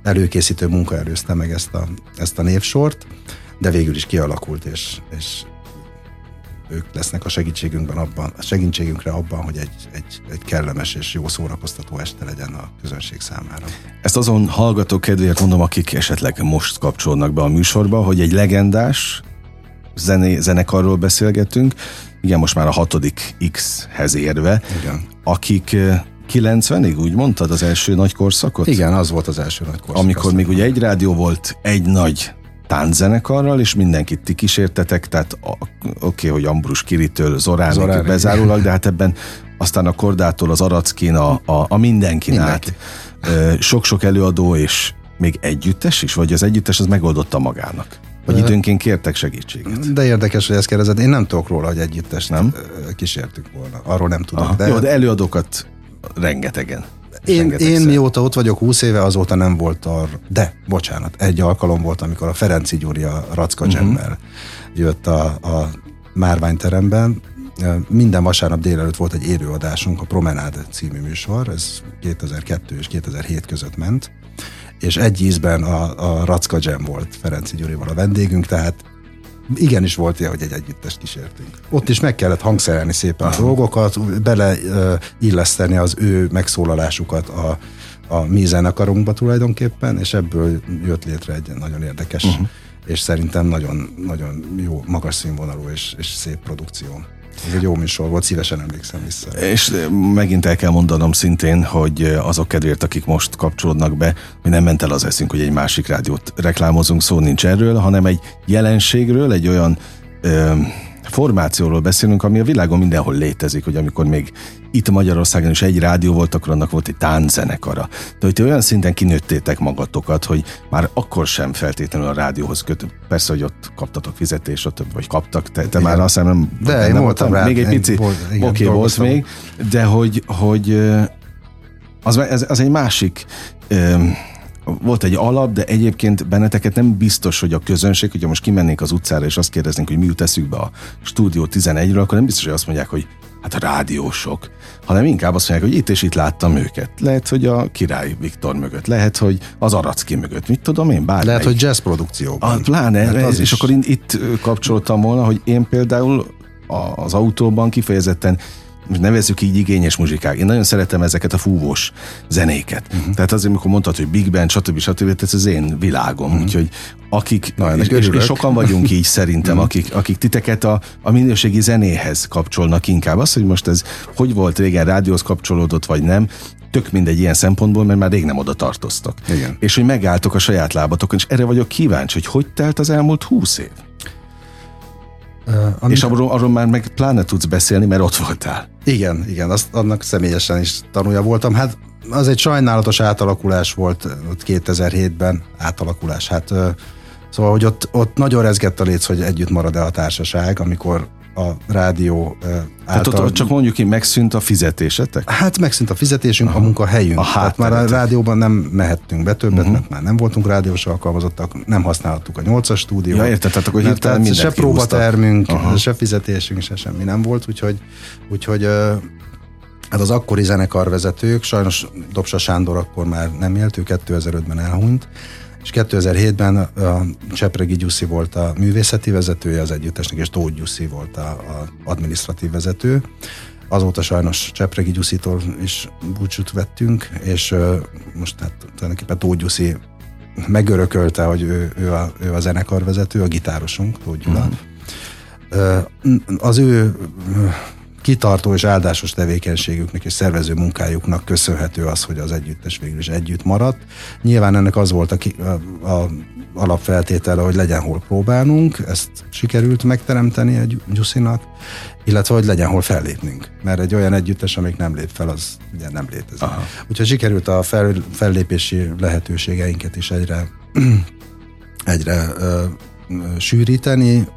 C: előkészítő munka előzte meg ezt a, ezt a névsort, de végül is kialakult, és, és ők lesznek a segítségünkben abban, a segítségünkre abban, hogy egy, egy, egy kellemes és jó szórakoztató este legyen a közönség számára.
B: Ezt azon hallgatók kedvéért mondom, akik esetleg most kapcsolnak be a műsorba, hogy egy legendás zené, zenekarról beszélgetünk, igen, most már a hatodik X-hez érve, igen. akik 90-ig, úgy mondtad, az első nagy korszakot?
C: Igen, az volt az első nagy korszak.
B: Amikor még ugye egy rádió volt, egy nagy tánczenekarral, és mindenkit ti kísértetek, tehát oké, okay, hogy Ambrus Kiritől Zoránig Zoránig bezárólag, de hát ebben aztán a Kordától az Arackin, a, a, a mindenkin Mindenki. át. Sok-sok előadó, és még együttes is? Vagy az együttes az megoldotta magának? Vagy időnként kértek segítséget?
C: De érdekes, hogy ezt kérdezed. Én nem tudok róla, hogy együttes nem kísértük volna. Arról nem tudok.
B: De... Jó, de előadókat rengetegen.
C: Én, én mióta ott vagyok 20 éve, azóta nem volt arra. De, bocsánat, egy alkalom volt, amikor a Ferenci Gyuri a Racka uh-huh. jött a, a Márványteremben. Minden vasárnap délelőtt volt egy élőadásunk, a Promenád című műsor, ez 2002 és 2007 között ment, és egy ízben a, a Racka Jam volt Ferenci Gyurival a vendégünk, tehát igenis volt ilyen, hogy egy együttest kísértünk. Ott is meg kellett hangszerelni szépen a dolgokat, beleilleszteni az ő megszólalásukat a, a mi zenekarunkba tulajdonképpen, és ebből jött létre egy nagyon érdekes, uh-huh. és szerintem nagyon, nagyon jó, magas színvonalú és, és szép produkció. Ez egy jó műsor volt, szívesen emlékszem vissza.
B: És megint el kell mondanom szintén, hogy azok kedvéért, akik most kapcsolódnak be, hogy nem ment el az eszünk, hogy egy másik rádiót reklámozunk, szó nincs erről, hanem egy jelenségről, egy olyan ö, formációról beszélünk, ami a világon mindenhol létezik, hogy amikor még itt Magyarországon is egy rádió volt, akkor annak volt egy tánczenekara. De hogy olyan szinten kinőttétek magatokat, hogy már akkor sem feltétlenül a rádióhoz köt. Persze, hogy ott kaptatok fizetést, ott, vagy kaptak, te, te már azt hiszem nem,
C: de nem én voltam rá,
B: még egy pici, oké, okay, volt még, de hogy, hogy az, ez, az egy másik volt egy alap, de egyébként benneteket nem biztos, hogy a közönség, hogyha most kimennénk az utcára, és azt kérdeznénk, hogy mi jut eszükbe a stúdió 11-ről, akkor nem biztos, hogy azt mondják, hogy hát a rádiósok, hanem inkább azt mondják, hogy itt és itt láttam őket. Lehet, hogy a Király Viktor mögött, lehet, hogy az Aracki mögött, mit tudom én, bármely.
C: Lehet, hogy jazz produkcióban.
B: A, pláne, hát az és is. akkor itt kapcsoltam volna, hogy én például az autóban kifejezetten nevezzük így igényes muzsikák. Én nagyon szeretem ezeket a fúvós zenéket. Uh-huh. Tehát azért, amikor mondtad, hogy Big Band, stb. stb. ez az én világom. Uh-huh. Úgyhogy akik, Na, és, és, és, sokan vagyunk így szerintem, uh-huh. akik, akik titeket a, a minőségi zenéhez kapcsolnak inkább. Az, hogy most ez hogy volt régen, rádióhoz kapcsolódott, vagy nem, tök mindegy ilyen szempontból, mert már rég nem oda tartoztak. Igen. És hogy megálltok a saját lábatokon, és erre vagyok kíváncsi, hogy hogy telt az elmúlt húsz év? Uh, és arról, arról már meg pláne tudsz beszélni, mert ott voltál.
C: Igen, igen, azt annak személyesen is tanulja voltam. Hát az egy sajnálatos átalakulás volt ott 2007-ben, átalakulás. Hát szóval, hogy ott, ott nagyon rezgett a léc, hogy együtt marad-e a társaság, amikor a rádió által...
B: Tehát ott, ott csak mondjuk hogy megszűnt a fizetésetek?
C: Hát megszűnt a fizetésünk, Aha. a munkahelyünk. A hát már a rádióban nem mehettünk be többet, uh-huh. mert már nem voltunk rádiós alkalmazottak, nem használhattuk a nyolcas stúdiót.
B: Ja, érted, tehát akkor hirtelen
C: Se próbatermünk, Aha. se fizetésünk, se semmi nem volt, úgyhogy, úgyhogy Hát az akkori zenekarvezetők, sajnos Dobsa Sándor akkor már nem élt, ő 2005-ben elhunyt, és 2007-ben a Csepregi Gyuszi volt a művészeti vezetője az együttesnek, és Tóth Gyuszi volt a, a administratív vezető. Azóta sajnos Csepregi Gyuszitól is búcsút vettünk, és most hát tulajdonképpen Tóth Gyuszi megörökölte, hogy ő, ő, a, ő a zenekarvezető, a gitárosunk, Tóth Gyula. Uh-huh. Az ő kitartó és áldásos tevékenységüknek és szervező munkájuknak köszönhető az, hogy az együttes végül is együtt maradt. Nyilván ennek az volt a, a, a alapfeltétele, hogy legyen hol próbálnunk, ezt sikerült megteremteni egy Gyuszinak, illetve hogy legyen hol fellépnünk. Mert egy olyan együttes, amik nem lép fel, az ugye nem létezik. Aha. Úgyhogy sikerült a fel, fellépési lehetőségeinket is egyre, egyre ö, sűríteni,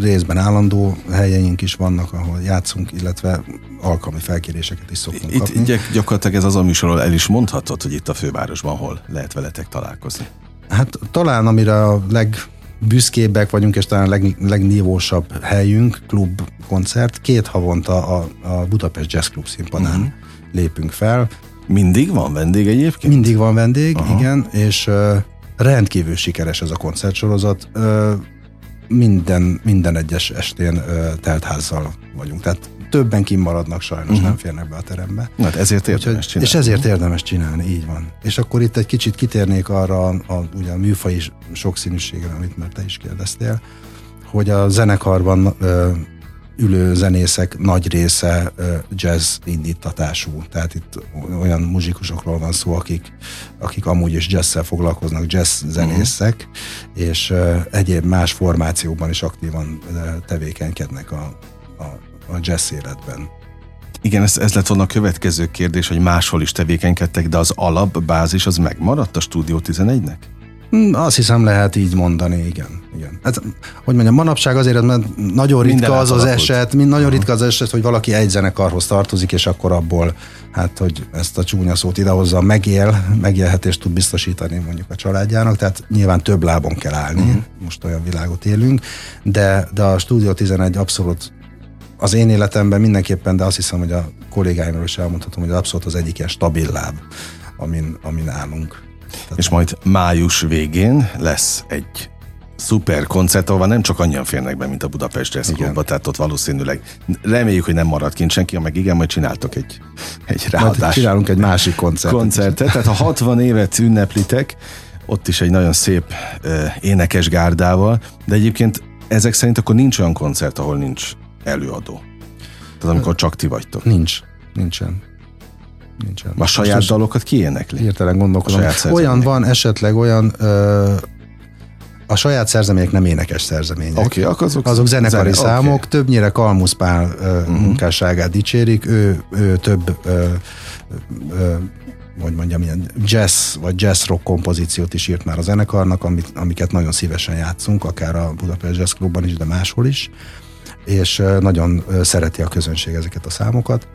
C: részben állandó helyeink is vannak, ahol játszunk, illetve alkalmi felkéréseket is szoktunk
B: itt,
C: kapni.
B: Itt gyakorlatilag ez az a műsorról el is mondhatod, hogy itt a fővárosban hol lehet veletek találkozni.
C: Hát talán amire a legbüszkébbek vagyunk, és talán a leg, legnívósabb helyünk, klub, koncert, két havonta a, a Budapest Jazz Club színpadán uh-huh. lépünk fel.
B: Mindig van vendég egyébként?
C: Mindig van vendég, Aha. igen, és uh, rendkívül sikeres ez a koncertsorozat. Uh, minden, minden egyes estén uh, teltházzal vagyunk. Tehát többen kimaradnak sajnos, uh-huh. nem férnek be a terembe.
B: Hát ezért érdemes Úgyhogy, csinálni.
C: És ezért érdemes csinálni, így van. És akkor itt egy kicsit kitérnék arra a, a, ugye a műfai sokszínűségre, amit már te is kérdeztél, hogy a zenekarban ö, ülő zenészek nagy része jazz indítatású. Tehát itt olyan muzsikusokról van szó, akik, akik amúgy is jazzszel foglalkoznak, jazz zenészek, uh-huh. és egyéb más formációban is aktívan tevékenykednek a, a a jazz életben.
B: Igen, ez, ez lett volna a következő kérdés, hogy máshol is tevékenykedtek, de az alapbázis az megmaradt a Stúdió 11-nek?
C: Hmm, azt hiszem lehet így mondani, igen. igen. Hát, hogy mondjam, manapság azért, mert nagyon ritka Minden az az eset, mind nagyon ritka az eset, hogy valaki egy zenekarhoz tartozik, és akkor abból, hát, hogy ezt a csúnya szót idehozza, megél, megélhetést tud biztosítani mondjuk a családjának, tehát nyilván több lábon kell állni, uh-huh. most olyan világot élünk, de, de a Stúdió 11 abszolút az én életemben mindenképpen, de azt hiszem, hogy a kollégáimról is elmondhatom, hogy abszolút az egyik ilyen stabil láb, amin, amin állunk.
B: És majd május végén lesz egy szuper koncert, ahol nem csak annyian férnek be, mint a Budapest Jazz Clubba, tehát ott valószínűleg reméljük, hogy nem marad kint senki, meg igen, majd csináltok egy, egy ráadás. Majd
C: csinálunk egy másik koncertet.
B: koncertet. Tehát ha 60 évet ünneplitek, ott is egy nagyon szép uh, énekes gárdával, de egyébként ezek szerint akkor nincs olyan koncert, ahol nincs előadó? Tehát amikor csak ti vagytok.
C: Nincs. Nincsen. Nincsen.
B: A saját Most dalokat ki énekli?
C: Hirtelen gondolkodom. Olyan van esetleg olyan ö, a saját szerzemények nem énekes szerzemények.
B: Okay, akkor azok,
C: azok zenekari zene, számok, okay. többnyire Kalmusz Pál uh-huh. munkásságát dicsérik, ő, ő több ö, ö, hogy mondjam, ilyen jazz vagy jazz rock kompozíciót is írt már a zenekarnak, amit, amiket nagyon szívesen játszunk, akár a Budapest Jazz Clubban is, de máshol is és nagyon szereti a közönség ezeket a számokat.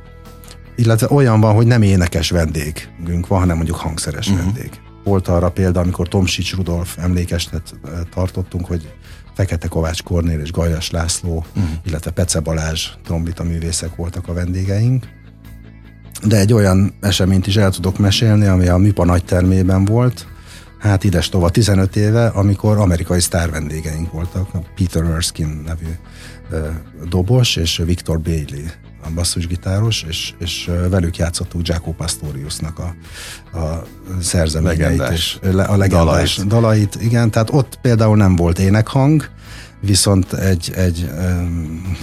C: Illetve olyan van, hogy nem énekes vendégünk van, hanem mondjuk hangszeres uh-huh. vendég. Volt arra példa, amikor Tomsics Rudolf emlékestet tartottunk, hogy Fekete Kovács Kornél és Gajas László, uh-huh. illetve Pece Balázs trombita művészek voltak a vendégeink. De egy olyan eseményt is el tudok mesélni, ami a MIPA nagytermében volt, hát ides tova 15 éve, amikor amerikai sztár vendégeink voltak, Peter Erskine nevű dobos, és Victor Bailey, a basszusgitáros, és, és velük játszottuk Jaco Pastoriusnak a, a szerzeményeit,
B: legendás.
C: és a legendás dalait. dalait. Igen, tehát ott például nem volt énekhang, viszont egy, egy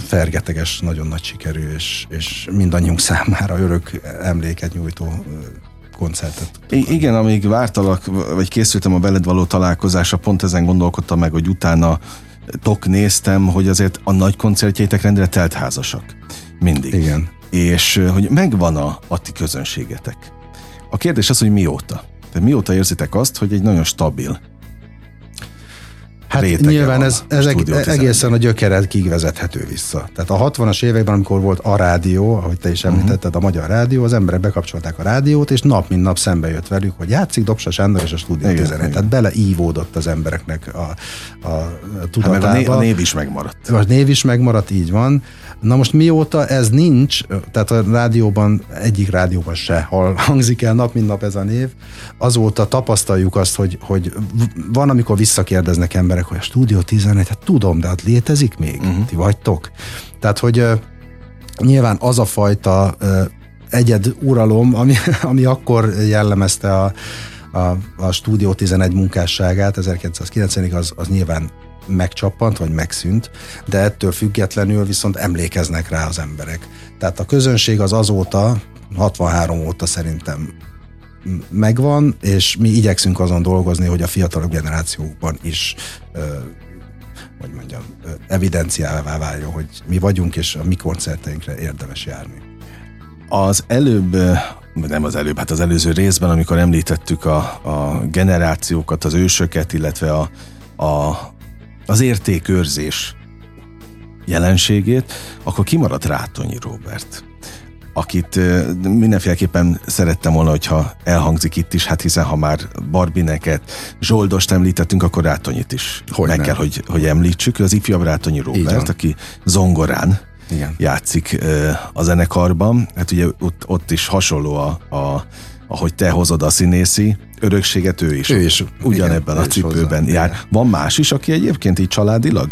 C: fergeteges, nagyon nagy sikerű, és, és mindannyiunk számára örök emléket nyújtó koncertet.
B: I- igen, amíg vártalak, vagy készültem a veled való találkozásra, pont ezen gondolkodtam meg, hogy utána tok néztem, hogy azért a nagy koncertjeitek rendre teltházasak. Mindig.
C: Igen.
B: És hogy megvan a, a ti közönségetek. A kérdés az, hogy mióta? Tehát mióta érzitek azt, hogy egy nagyon stabil
C: Hát nyilván ez, ez egészen a gyökeredkig vezethető vissza. Tehát a 60-as években, amikor volt a rádió, ahogy te is mhm. említetted, a magyar rádió, az emberek bekapcsolták a rádiót, és nap mint nap szembe jött velük, hogy játszik Dobsa Sándor és a Stúdió 11. Tehát beleívódott az embereknek a, a tudatába. Hát
B: a név is megmaradt.
C: A név is megmaradt, így van. Na most mióta ez nincs, tehát a rádióban, egyik rádióban se hangzik el nap, mint nap ez a név, azóta tapasztaljuk azt, hogy, hogy van, amikor visszakérdeznek emberek, hogy a Stúdió 11, hát tudom, de hát létezik még? Uh-huh. Ti vagytok? Tehát, hogy nyilván az a fajta egyed uralom, ami, ami akkor jellemezte a, a, a Stúdió 11 munkásságát 1990-ig, az, az nyilván megcsappant, vagy megszűnt, de ettől függetlenül viszont emlékeznek rá az emberek. Tehát a közönség az azóta, 63 óta szerintem megvan, és mi igyekszünk azon dolgozni, hogy a fiatalabb generációkban is hogy mondjam, evidenciává váljon, hogy mi vagyunk, és a mi koncerteinkre érdemes járni.
B: Az előbb, nem az előbb, hát az előző részben, amikor említettük a, a generációkat, az ősöket, illetve a, a, az értékőrzés jelenségét, akkor kimaradt Rátonyi Robert akit mindenféleképpen szerettem volna, hogyha elhangzik itt is, hát hiszen ha már Barbineket, Zsoldost említettünk, akkor Rátonyit is hogy meg nem. kell, hogy, hogy említsük. Az ifjabb Rátonyi Robert, aki zongorán Igen. játszik a zenekarban. Hát ugye ott, ott is hasonló a, a ahogy te hozod a színészi örökséget, ő is.
C: Ő is.
B: Ugyanebben a cipőben hozzá. jár. Van más is, aki egyébként így családilag?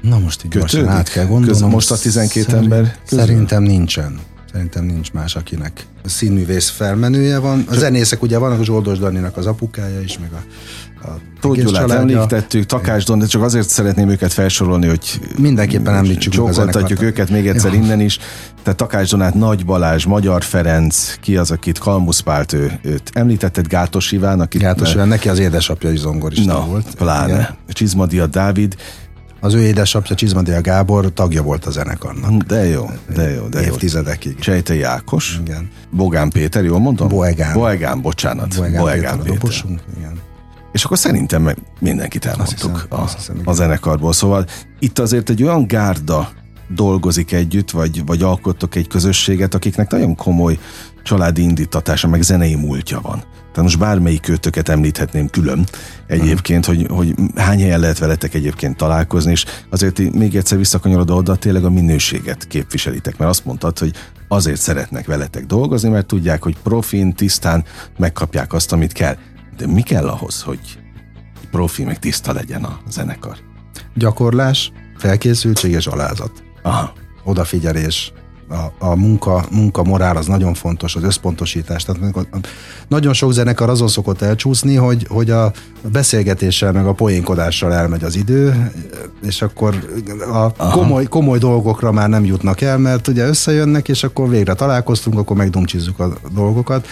C: Na most így most át kell gondolnom.
B: most a 12 szerint, ember
C: közül? Szerintem nincsen. Szerintem nincs más, akinek színművész felmenője van. A zenészek ugye vannak, a Zsoldos Daninak az apukája is, meg a
B: Tóth említettük, Takás Don, de csak azért szeretném őket felsorolni, hogy
C: mindenképpen említsük
B: csókoltatjuk őket még egyszer ja. innen is. Tehát Takás Donát, Nagy Balázs, Magyar Ferenc, ki az, akit Kalmusz Pált, ő, őt említetted, Gátos Iván, akit...
C: Gátos Iván, neki az édesapja is zongorista
B: Na,
C: volt.
B: pláne. Csizmadia Dávid,
C: az ő édesapja Csizmadia Gábor tagja volt a zenekarnak.
B: De jó, de jó, de
C: Évtizedekig.
B: jó. Csejte Ákos. Igen. Bogán Péter, jól mondom?
C: Boegán.
B: Boegán, bocsánat. Boegán,
C: Boegán Péter. Péter. igen.
B: És akkor szerintem mindenkit elmondtuk hiszem, a, hiszem, a zenekarból. Szóval itt azért egy olyan gárda dolgozik együtt, vagy, vagy alkottok egy közösséget, akiknek nagyon komoly családi indítatása, meg zenei múltja van. Tehát most bármelyik őtöket említhetném külön egyébként, hogy, hogy hány helyen lehet veletek egyébként találkozni, és azért még egyszer visszakanyarodva oda, tényleg a minőséget képviselitek, mert azt mondtad, hogy azért szeretnek veletek dolgozni, mert tudják, hogy profin, tisztán megkapják azt, amit kell. De mi kell ahhoz, hogy profi, meg tiszta legyen a zenekar?
C: Gyakorlás, felkészültség és alázat.
B: Aha.
C: Odafigyelés, a, a munka, munka morál az nagyon fontos, az összpontosítás. Tehát nagyon sok zenekar azon szokott elcsúszni, hogy, hogy a beszélgetéssel meg a poénkodással elmegy az idő, és akkor a komoly, komoly dolgokra már nem jutnak el, mert ugye összejönnek, és akkor végre találkoztunk, akkor megdumcsizzuk a dolgokat.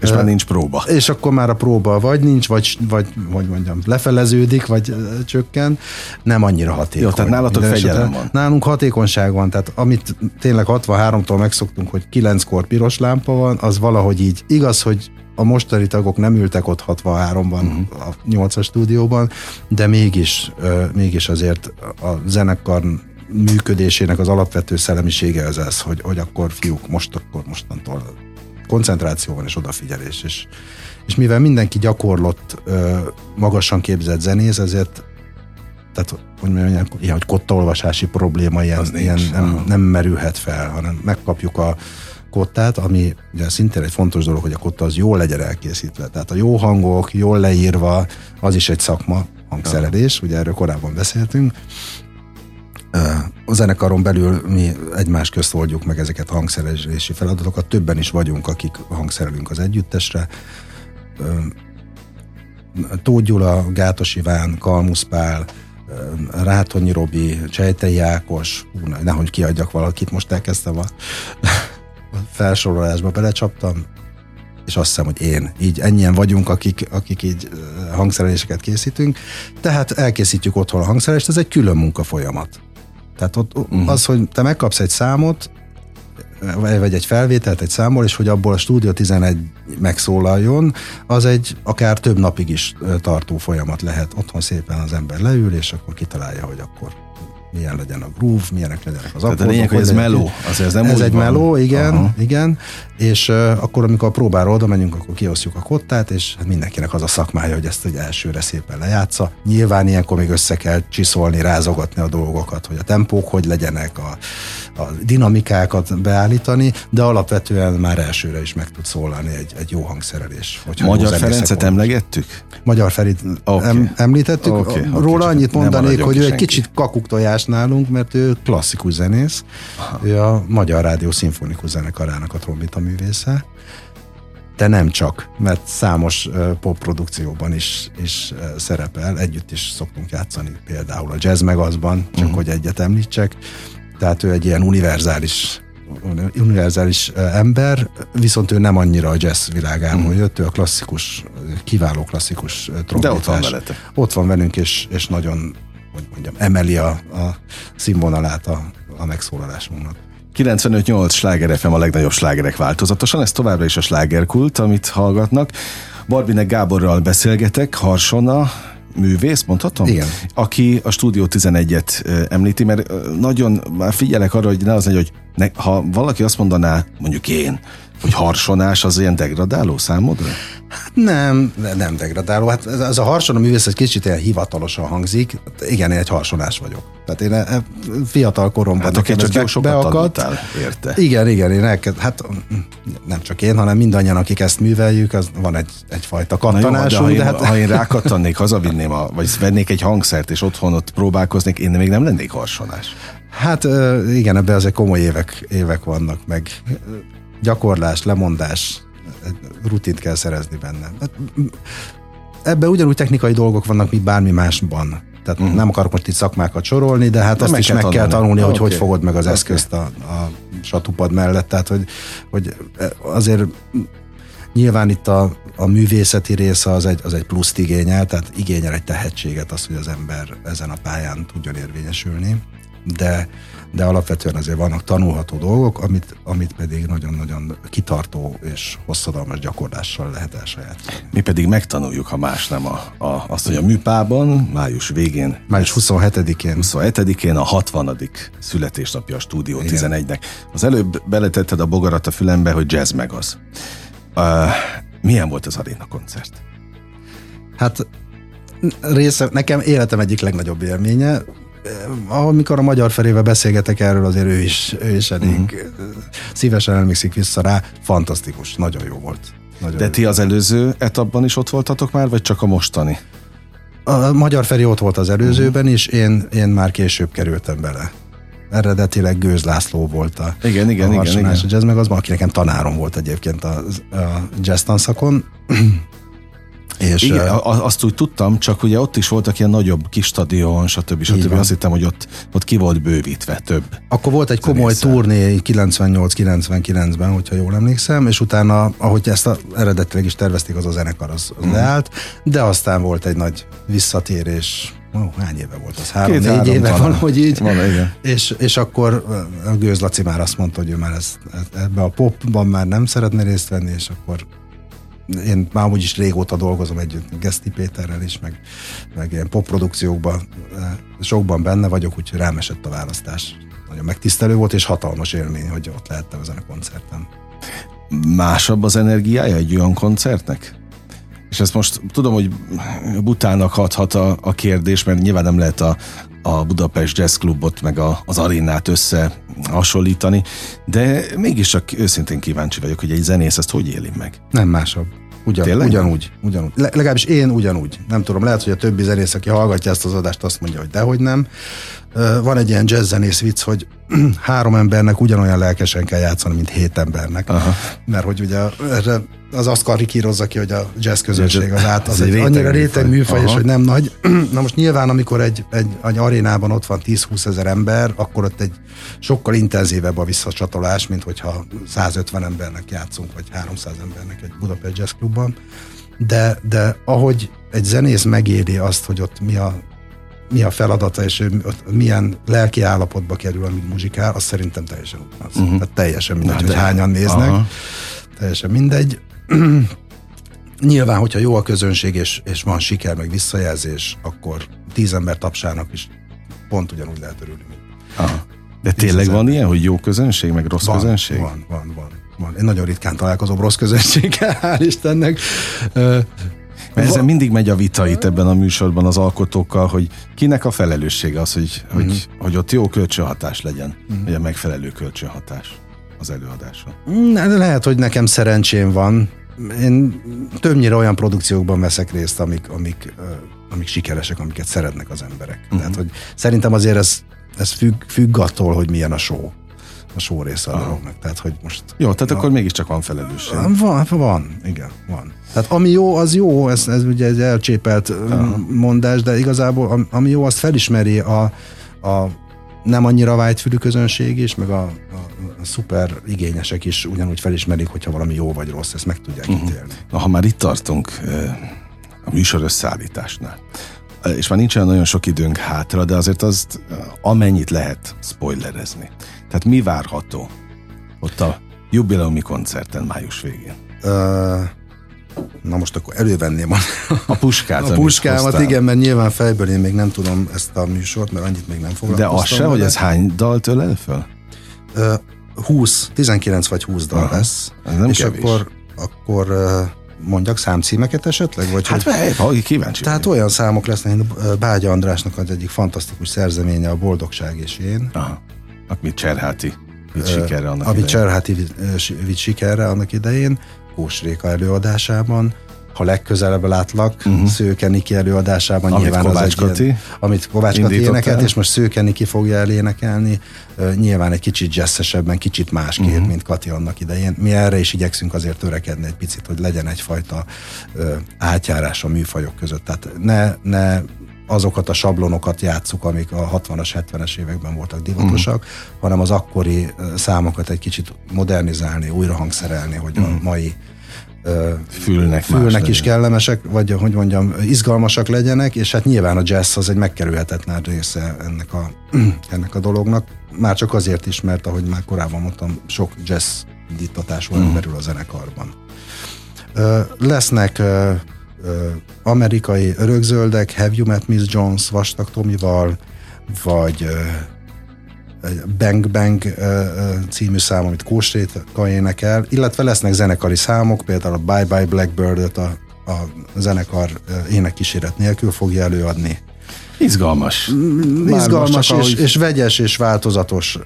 B: És már nincs próba.
C: És akkor már a próba vagy nincs, vagy, vagy hogy mondjam, lefeleződik, vagy csökken, nem annyira hatékony. Jó,
B: tehát nálatok fegyelem van.
C: Nálunk hatékonyság van, tehát amit tényleg 63-tól megszoktunk, hogy 9-kor piros lámpa van, az valahogy így igaz, hogy a mostani tagok nem ültek ott 63-ban, uh-huh. a 8-as stúdióban, de mégis, mégis azért a zenekar működésének az alapvető szellemisége az ez, hogy, hogy akkor fiúk, most akkor mostantól koncentráció van és odafigyelés. És, és mivel mindenki gyakorlott, magasan képzett zenész, ezért tehát, hogy mondjam, ilyen, hogy kottaolvasási probléma ilyen, ilyen nem, nem merülhet fel, hanem megkapjuk a kottát, ami ugye szintén egy fontos dolog, hogy a kotta az jól legyen elkészítve. Tehát a jó hangok, jól leírva, az is egy szakma, hangszerelés, ugye erről korábban beszéltünk. A zenekaron belül mi egymás közt oldjuk meg ezeket a hangszerelési feladatokat, többen is vagyunk, akik hangszerelünk az együttesre. Tóth Gyula, Gátos Iván, Kalmusz Pál, Rátonyi Robi, Csejtei Ákos, hú, nehogy kiadjak valakit, most elkezdtem a, a felsorolásba, belecsaptam, és azt hiszem, hogy én. Így ennyien vagyunk, akik, akik így hangszereléseket készítünk. Tehát elkészítjük otthon a hangszerelést, ez egy külön munka folyamat. Tehát ott uh-huh. az, hogy te megkapsz egy számot, vagy egy felvételt egy számból, és hogy abból a Studio 11 megszólaljon, az egy akár több napig is tartó folyamat lehet. Otthon szépen az ember leül, és akkor kitalálja, hogy akkor milyen legyen a groove, milyenek legyenek az akkordok.
B: Tehát a lényeg, hogy ez meló.
C: Azért ez nem ez egy van. meló, igen, Aha. igen. És uh, akkor, amikor a próbára oda megyünk, akkor kiosztjuk a kottát, és hát mindenkinek az a szakmája, hogy ezt egy elsőre szépen lejátsza. Nyilván ilyenkor még össze kell csiszolni, rázogatni a dolgokat, hogy a tempók hogy legyenek, a, a dinamikákat beállítani, de alapvetően már elsőre is meg tud szólalni egy, egy jó hangszerelés.
B: Magyar Ferencet emlegettük?
C: Magyar Ferit okay. em, említettük. Okay, Róla okay, annyit mondanék, hogy ő egy kicsit kakuktojás más nálunk, mert ő klasszikus zenész, Aha. ő a Magyar Rádió Szimfonikus Zenekarának a trombita művésze, de nem csak, mert számos popprodukcióban is, is szerepel, együtt is szoktunk játszani, például a Jazz Megazban, csak uh-huh. hogy egyet említsek, tehát ő egy ilyen univerzális univerzális ember, viszont ő nem annyira a jazz világából mm. jött, ő a klasszikus, kiváló klasszikus trombitás. De
B: ott van veletek.
C: Ott van velünk, és, és nagyon, hogy mondjam, emeli a, a színvonalát a, a megszólalásunknak.
B: 95-8 sláger FM a legnagyobb slágerek változatosan, ez továbbra is a slágerkult, amit hallgatnak. Barbinek Gáborral beszélgetek, Harsona, művész, mondhatom?
C: Igen.
B: Aki a Stúdió 11-et említi, mert nagyon már figyelek arra, hogy ne az legyen, hogy ne, ha valaki azt mondaná, mondjuk én, hogy harsonás az ilyen degradáló számodra?
C: Hát nem, nem degradáló. Hát ez, ez a harson a művész egy kicsit ilyen hivatalosan hangzik. Hát igen, én egy harsonás vagyok. Tehát én e, fiatal koromban
B: hát nekem csak jó beakadt. érte.
C: Igen, igen, én elkezd, hát nem csak én, hanem mindannyian, akik ezt műveljük, az van egy, egyfajta kattanásunk.
B: De, ha, én, hát... ha én rákattannék, hazavinném, a, vagy vennék egy hangszert, és otthon ott próbálkoznék, én még nem lennék harsonás.
C: Hát igen, ebben azért komoly évek, évek vannak, meg gyakorlás, lemondás, rutint kell szerezni benne. Hát, ebben ugyanúgy technikai dolgok vannak, mint bármi másban. Tehát uh-huh. nem akarok most itt szakmákat sorolni, de hát de azt meg is kell meg tanulni. kell tanulni, hogy okay. hogy fogod meg az okay. eszközt a, a satupad mellett. Tehát, hogy, hogy azért nyilván itt a, a művészeti része az egy, az egy pluszt igényel, tehát igényel egy tehetséget az, hogy az ember ezen a pályán tudjon érvényesülni, de de alapvetően azért vannak tanulható dolgok, amit, amit pedig nagyon-nagyon kitartó és hosszadalmas gyakorlással lehet elsajátítani.
B: Mi pedig megtanuljuk, ha más nem a, a, azt, hogy a műpában május végén.
C: Május 27-én.
B: 27-én a 60. születésnapja a Stúdió 11-nek. Az előbb beletetted a bogarat a fülembe, hogy jazz meg az. Uh, milyen volt az aréna koncert?
C: Hát része, nekem életem egyik legnagyobb élménye amikor a Magyar Ferével beszélgetek erről, azért ő is, ő is elég uh-huh. szívesen emlékszik vissza rá. Fantasztikus, nagyon jó volt. Nagyon
B: De ti az előző etapban is ott voltatok már, vagy csak a mostani?
C: A Magyar Feri ott volt az előzőben is, én, én már később kerültem bele. Eredetileg Gőz László volt a,
B: igen, igen, a igen, igen.
C: jazz, meg az, aki nekem tanárom volt egyébként a, a jazz tanszakon.
B: És Igen, azt úgy tudtam, csak ugye ott is voltak ilyen nagyobb kis stadion, stb. stb. Azt hittem, hogy ott, ott ki volt bővítve több.
C: Akkor volt egy komoly turné 98-99-ben, hogyha jól emlékszem, és utána, ahogy ezt a, eredetileg is tervezték, az a zenekar az, az mm. leállt, de aztán volt egy nagy visszatérés, oh, hány éve volt az? Három-négy éve van, hogy így. Van, igen. És, és akkor Gőz Laci már azt mondta, hogy ő már ezt, ebbe a popban már nem szeretne részt venni, és akkor én már úgy is régóta dolgozom együtt Geszti Péterrel is, meg, meg ilyen popprodukciókban eh, sokban benne vagyok, úgyhogy rám esett a választás. Nagyon megtisztelő volt, és hatalmas élmény, hogy ott lehettem ezen a koncerten.
B: Másabb az energiája egy olyan koncertnek? És ezt most tudom, hogy butának hathat a, a kérdés, mert nyilván nem lehet a, a Budapest Jazz Clubot meg a, az arénát össze hasonlítani, de mégis csak őszintén kíváncsi vagyok, hogy egy zenész ezt hogy éli meg.
C: Nem másabb. Ugyan, Tényleg? ugyanúgy, ugyanúgy. Le, legalábbis én ugyanúgy. Nem tudom, lehet, hogy a többi zenész, aki hallgatja ezt az adást, azt mondja, hogy dehogy nem. Van egy ilyen jazz zenész vicc, hogy három embernek ugyanolyan lelkesen kell játszani, mint hét embernek. Aha. Mert hogy ugye az azt karikírozza ki, hogy a jazz közönség az át, az, egy annyira réteg műfaj, és hogy nem nagy. Na most nyilván, amikor egy, egy, egy arénában ott van 10-20 ezer ember, akkor ott egy sokkal intenzívebb a visszacsatolás, mint hogyha 150 embernek játszunk, vagy 300 embernek egy Budapest Jazz Clubban. De, de ahogy egy zenész megéri azt, hogy ott mi a mi a feladata, és ő milyen lelki állapotba kerül, amíg muzsikál, az szerintem teljesen ugyanaz. Uh-huh. Tehát teljesen mindegy, Na, hogy hányan néznek. Aha. Teljesen mindegy. Nyilván, hogyha jó a közönség, és, és van siker, meg visszajelzés, akkor tíz ember tapsának is pont ugyanúgy lehet örülni.
B: Aha. De tényleg van ilyen, hogy jó közönség, meg rossz
C: van,
B: közönség?
C: Van, van, van, van. Én nagyon ritkán találkozom rossz közönséggel, hál' Istennek.
B: Mert ezen mindig megy a vita itt ebben a műsorban az alkotókkal, hogy kinek a felelőssége az, hogy, uh-huh. hogy, hogy ott jó kölcsönhatás legyen, uh-huh. vagy a megfelelő kölcsönhatás az előadásra.
C: Ne, lehet, hogy nekem szerencsém van. Én többnyire olyan produkciókban veszek részt, amik, amik, amik sikeresek, amiket szeretnek az emberek. Uh-huh. Tehát, hogy szerintem azért ez ez függ, függ attól, hogy milyen a show a show része a dolognak. Tehát, hogy most...
B: Jó, tehát a, akkor mégiscsak van felelősség.
C: Van, van, igen, van. Tehát ami jó, az jó, ez, ez ugye egy elcsépelt Aha. mondás, de igazából ami jó, azt felismeri a, a nem annyira vágyfülű közönség is, meg a, a, a szuper igényesek is ugyanúgy felismerik, hogyha valami jó vagy rossz, ezt meg tudják uh-huh. ítélni.
B: Na, ha már itt tartunk a műsor összeállításnál, és már nincsen nagyon sok időnk hátra, de azért azt amennyit lehet spoilerezni. Tehát mi várható ott a jubileumi koncerten május végén? Uh,
C: na most akkor elővenném a,
B: a puskát.
C: A puskámat, igen, mert nyilván fejből én még nem tudom ezt a műsort, mert annyit még nem foglalkoztam.
B: De az se, hogy ez hány dalt ölel föl?
C: Uh, 20, 19 vagy 20 dal Aha, lesz.
B: Ez nem és kevés.
C: akkor, akkor uh, mondjak számcímeket esetleg? Vagy
B: hát hogy, hogy, kíváncsi.
C: Tehát olyan számok lesznek, mint Bágya Andrásnak az egyik fantasztikus szerzeménye, a Boldogság és én.
B: Aha. Amit Cserháti vitt sikerre annak
C: Amit Cserháti vitt sikerre annak idején, Réka előadásában, ha legközelebb látlak, uh-huh. Szőke Niki előadásában
B: amit nyilván Kovács az egy ilyen,
C: amit Kovács Kati énekelt, és most Szőke Niki fogja elénekelni, uh, nyilván egy kicsit jazzesebben, kicsit másképp, uh-huh. mint Kati annak idején. Mi erre is igyekszünk azért törekedni egy picit, hogy legyen egyfajta uh, átjárás a műfajok között. Tehát ne, ne azokat a sablonokat játsszuk, amik a 60-as, 70-es években voltak divatosak, uh-huh. hanem az akkori számokat egy kicsit modernizálni, újra hangszerelni, hogy uh-huh. a mai
B: fülnek,
C: fülnek is legyen. kellemesek, vagy hogy mondjam, izgalmasak legyenek, és hát nyilván a jazz az egy megkerülhetetlen része ennek a, ennek a dolognak. Már csak azért is, mert ahogy már korábban mondtam, sok jazz indítatás van mm. belül a zenekarban. Lesznek amerikai örökzöldek, Have You Met Miss Jones, Vastag Tomival, vagy Bang Bang című szám, amit Kósrétka énekel, illetve lesznek zenekari számok, például a Bye Bye Blackbird-öt a, a zenekar énekkíséret nélkül fogja előadni.
B: Izgalmas.
C: Mm, izgalmas, és, ahogy... és vegyes, és változatos,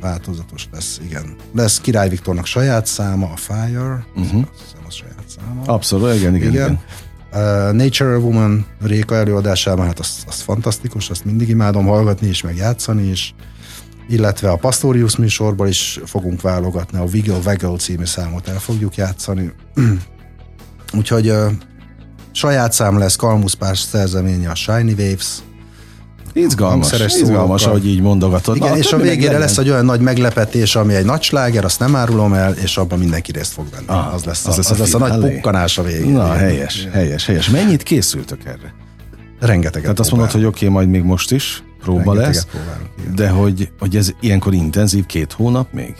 C: változatos lesz, igen. Lesz Király Viktornak saját száma, a Fire, uh-huh. azt hiszem a saját száma.
B: Abszolút, igen, igen. igen. igen.
C: Uh, Nature Woman Réka előadásában, hát az, az fantasztikus, azt mindig imádom hallgatni és meg játszani is illetve a Pastorius műsorból is fogunk válogatni, a Wiggle Waggle című számot el fogjuk játszani. Úgyhogy uh, saját szám lesz, Kalmusz Pás szerzeménye a Shiny Waves,
B: Izgalmas, izgalmas, ahogy így mondogatod.
C: Igen, Na, és a végére lesz egy olyan nagy meglepetés, ami egy nagy sláger, azt nem árulom el, és abban mindenki részt fog venni. Ah, az lesz, az a, lesz, az lesz a nagy pukkanás a végén.
B: Na, helyes, helyes, helyes. Mennyit készültök erre?
C: Rengeteget.
B: Tehát azt mondod, hogy oké, okay, majd még most is próba lesz, de hogy, hogy ez ilyenkor intenzív két hónap még?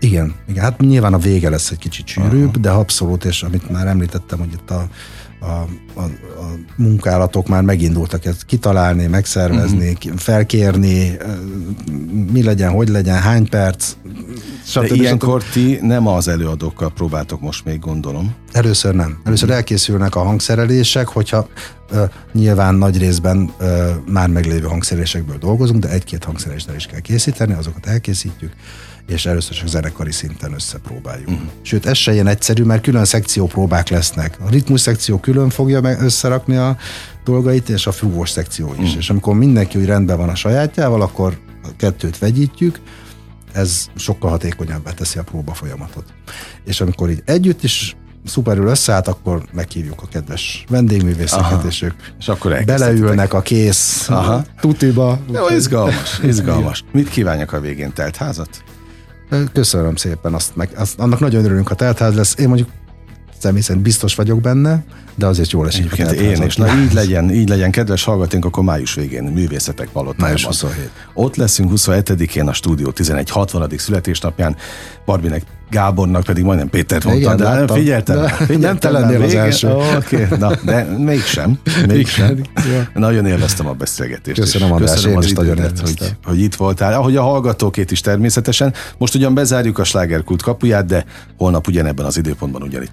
C: Igen, igen, hát nyilván a vége lesz egy kicsit sűrűbb, Aha. de abszolút, és amit már említettem, hogy itt a, a, a, a munkálatok már megindultak ezt kitalálni, megszervezni, uh-huh. felkérni, mi legyen, hogy legyen, hány perc.
B: De ilyenkor ti nem az előadókkal próbáltok most még gondolom.
C: Először nem. Először uh-huh. elkészülnek a hangszerelések, hogyha uh, nyilván nagy részben uh, már meglévő hangszerelésekből dolgozunk, de egy-két hangszerelést el is kell készíteni, azokat elkészítjük és először csak zenekari szinten összepróbáljuk. Uh-huh. Sőt, ez se ilyen egyszerű, mert külön szekció próbák lesznek. A ritmus szekció külön fogja meg összerakni a dolgait, és a fúvós szekció is. Uh-huh. És amikor mindenki úgy rendben van a sajátjával, akkor a kettőt vegyítjük, ez sokkal hatékonyabbá teszi a próba folyamatot. És amikor így együtt is szuperül összeállt, akkor meghívjuk a kedves vendégművészeket, Aha. és ők és akkor beleülnek a kész Aha. tutiba.
B: Jó, izgalmas, izgalmas. Mit kívánjak a végén? Telt házat?
C: Köszönöm szépen, azt meg, azt, annak nagyon örülünk, ha teltház lesz. Én mondjuk személy szerint biztos vagyok benne, de azért jól esik.
B: Egyébként én is. Na így legyen, így legyen, kedves hallgatónk, akkor május végén művészetek palotájában. 27. Ott leszünk 27-én a stúdió 11 60. születésnapján. Barbinek Gábornak pedig majdnem Péter mondta, Igen, de láttam. nem figyeltem. De, figyeltem
C: nem te lennél az első.
B: Okay, na, de mégsem. mégsem. ja. Nagyon élveztem a beszélgetést.
C: Köszönöm, András, köszönöm az időt,
B: hogy, hogy itt voltál. Ahogy a hallgatókét is természetesen. Most ugyan bezárjuk a slágerkult kapuját, de holnap ugyanebben az időpontban ugyanitt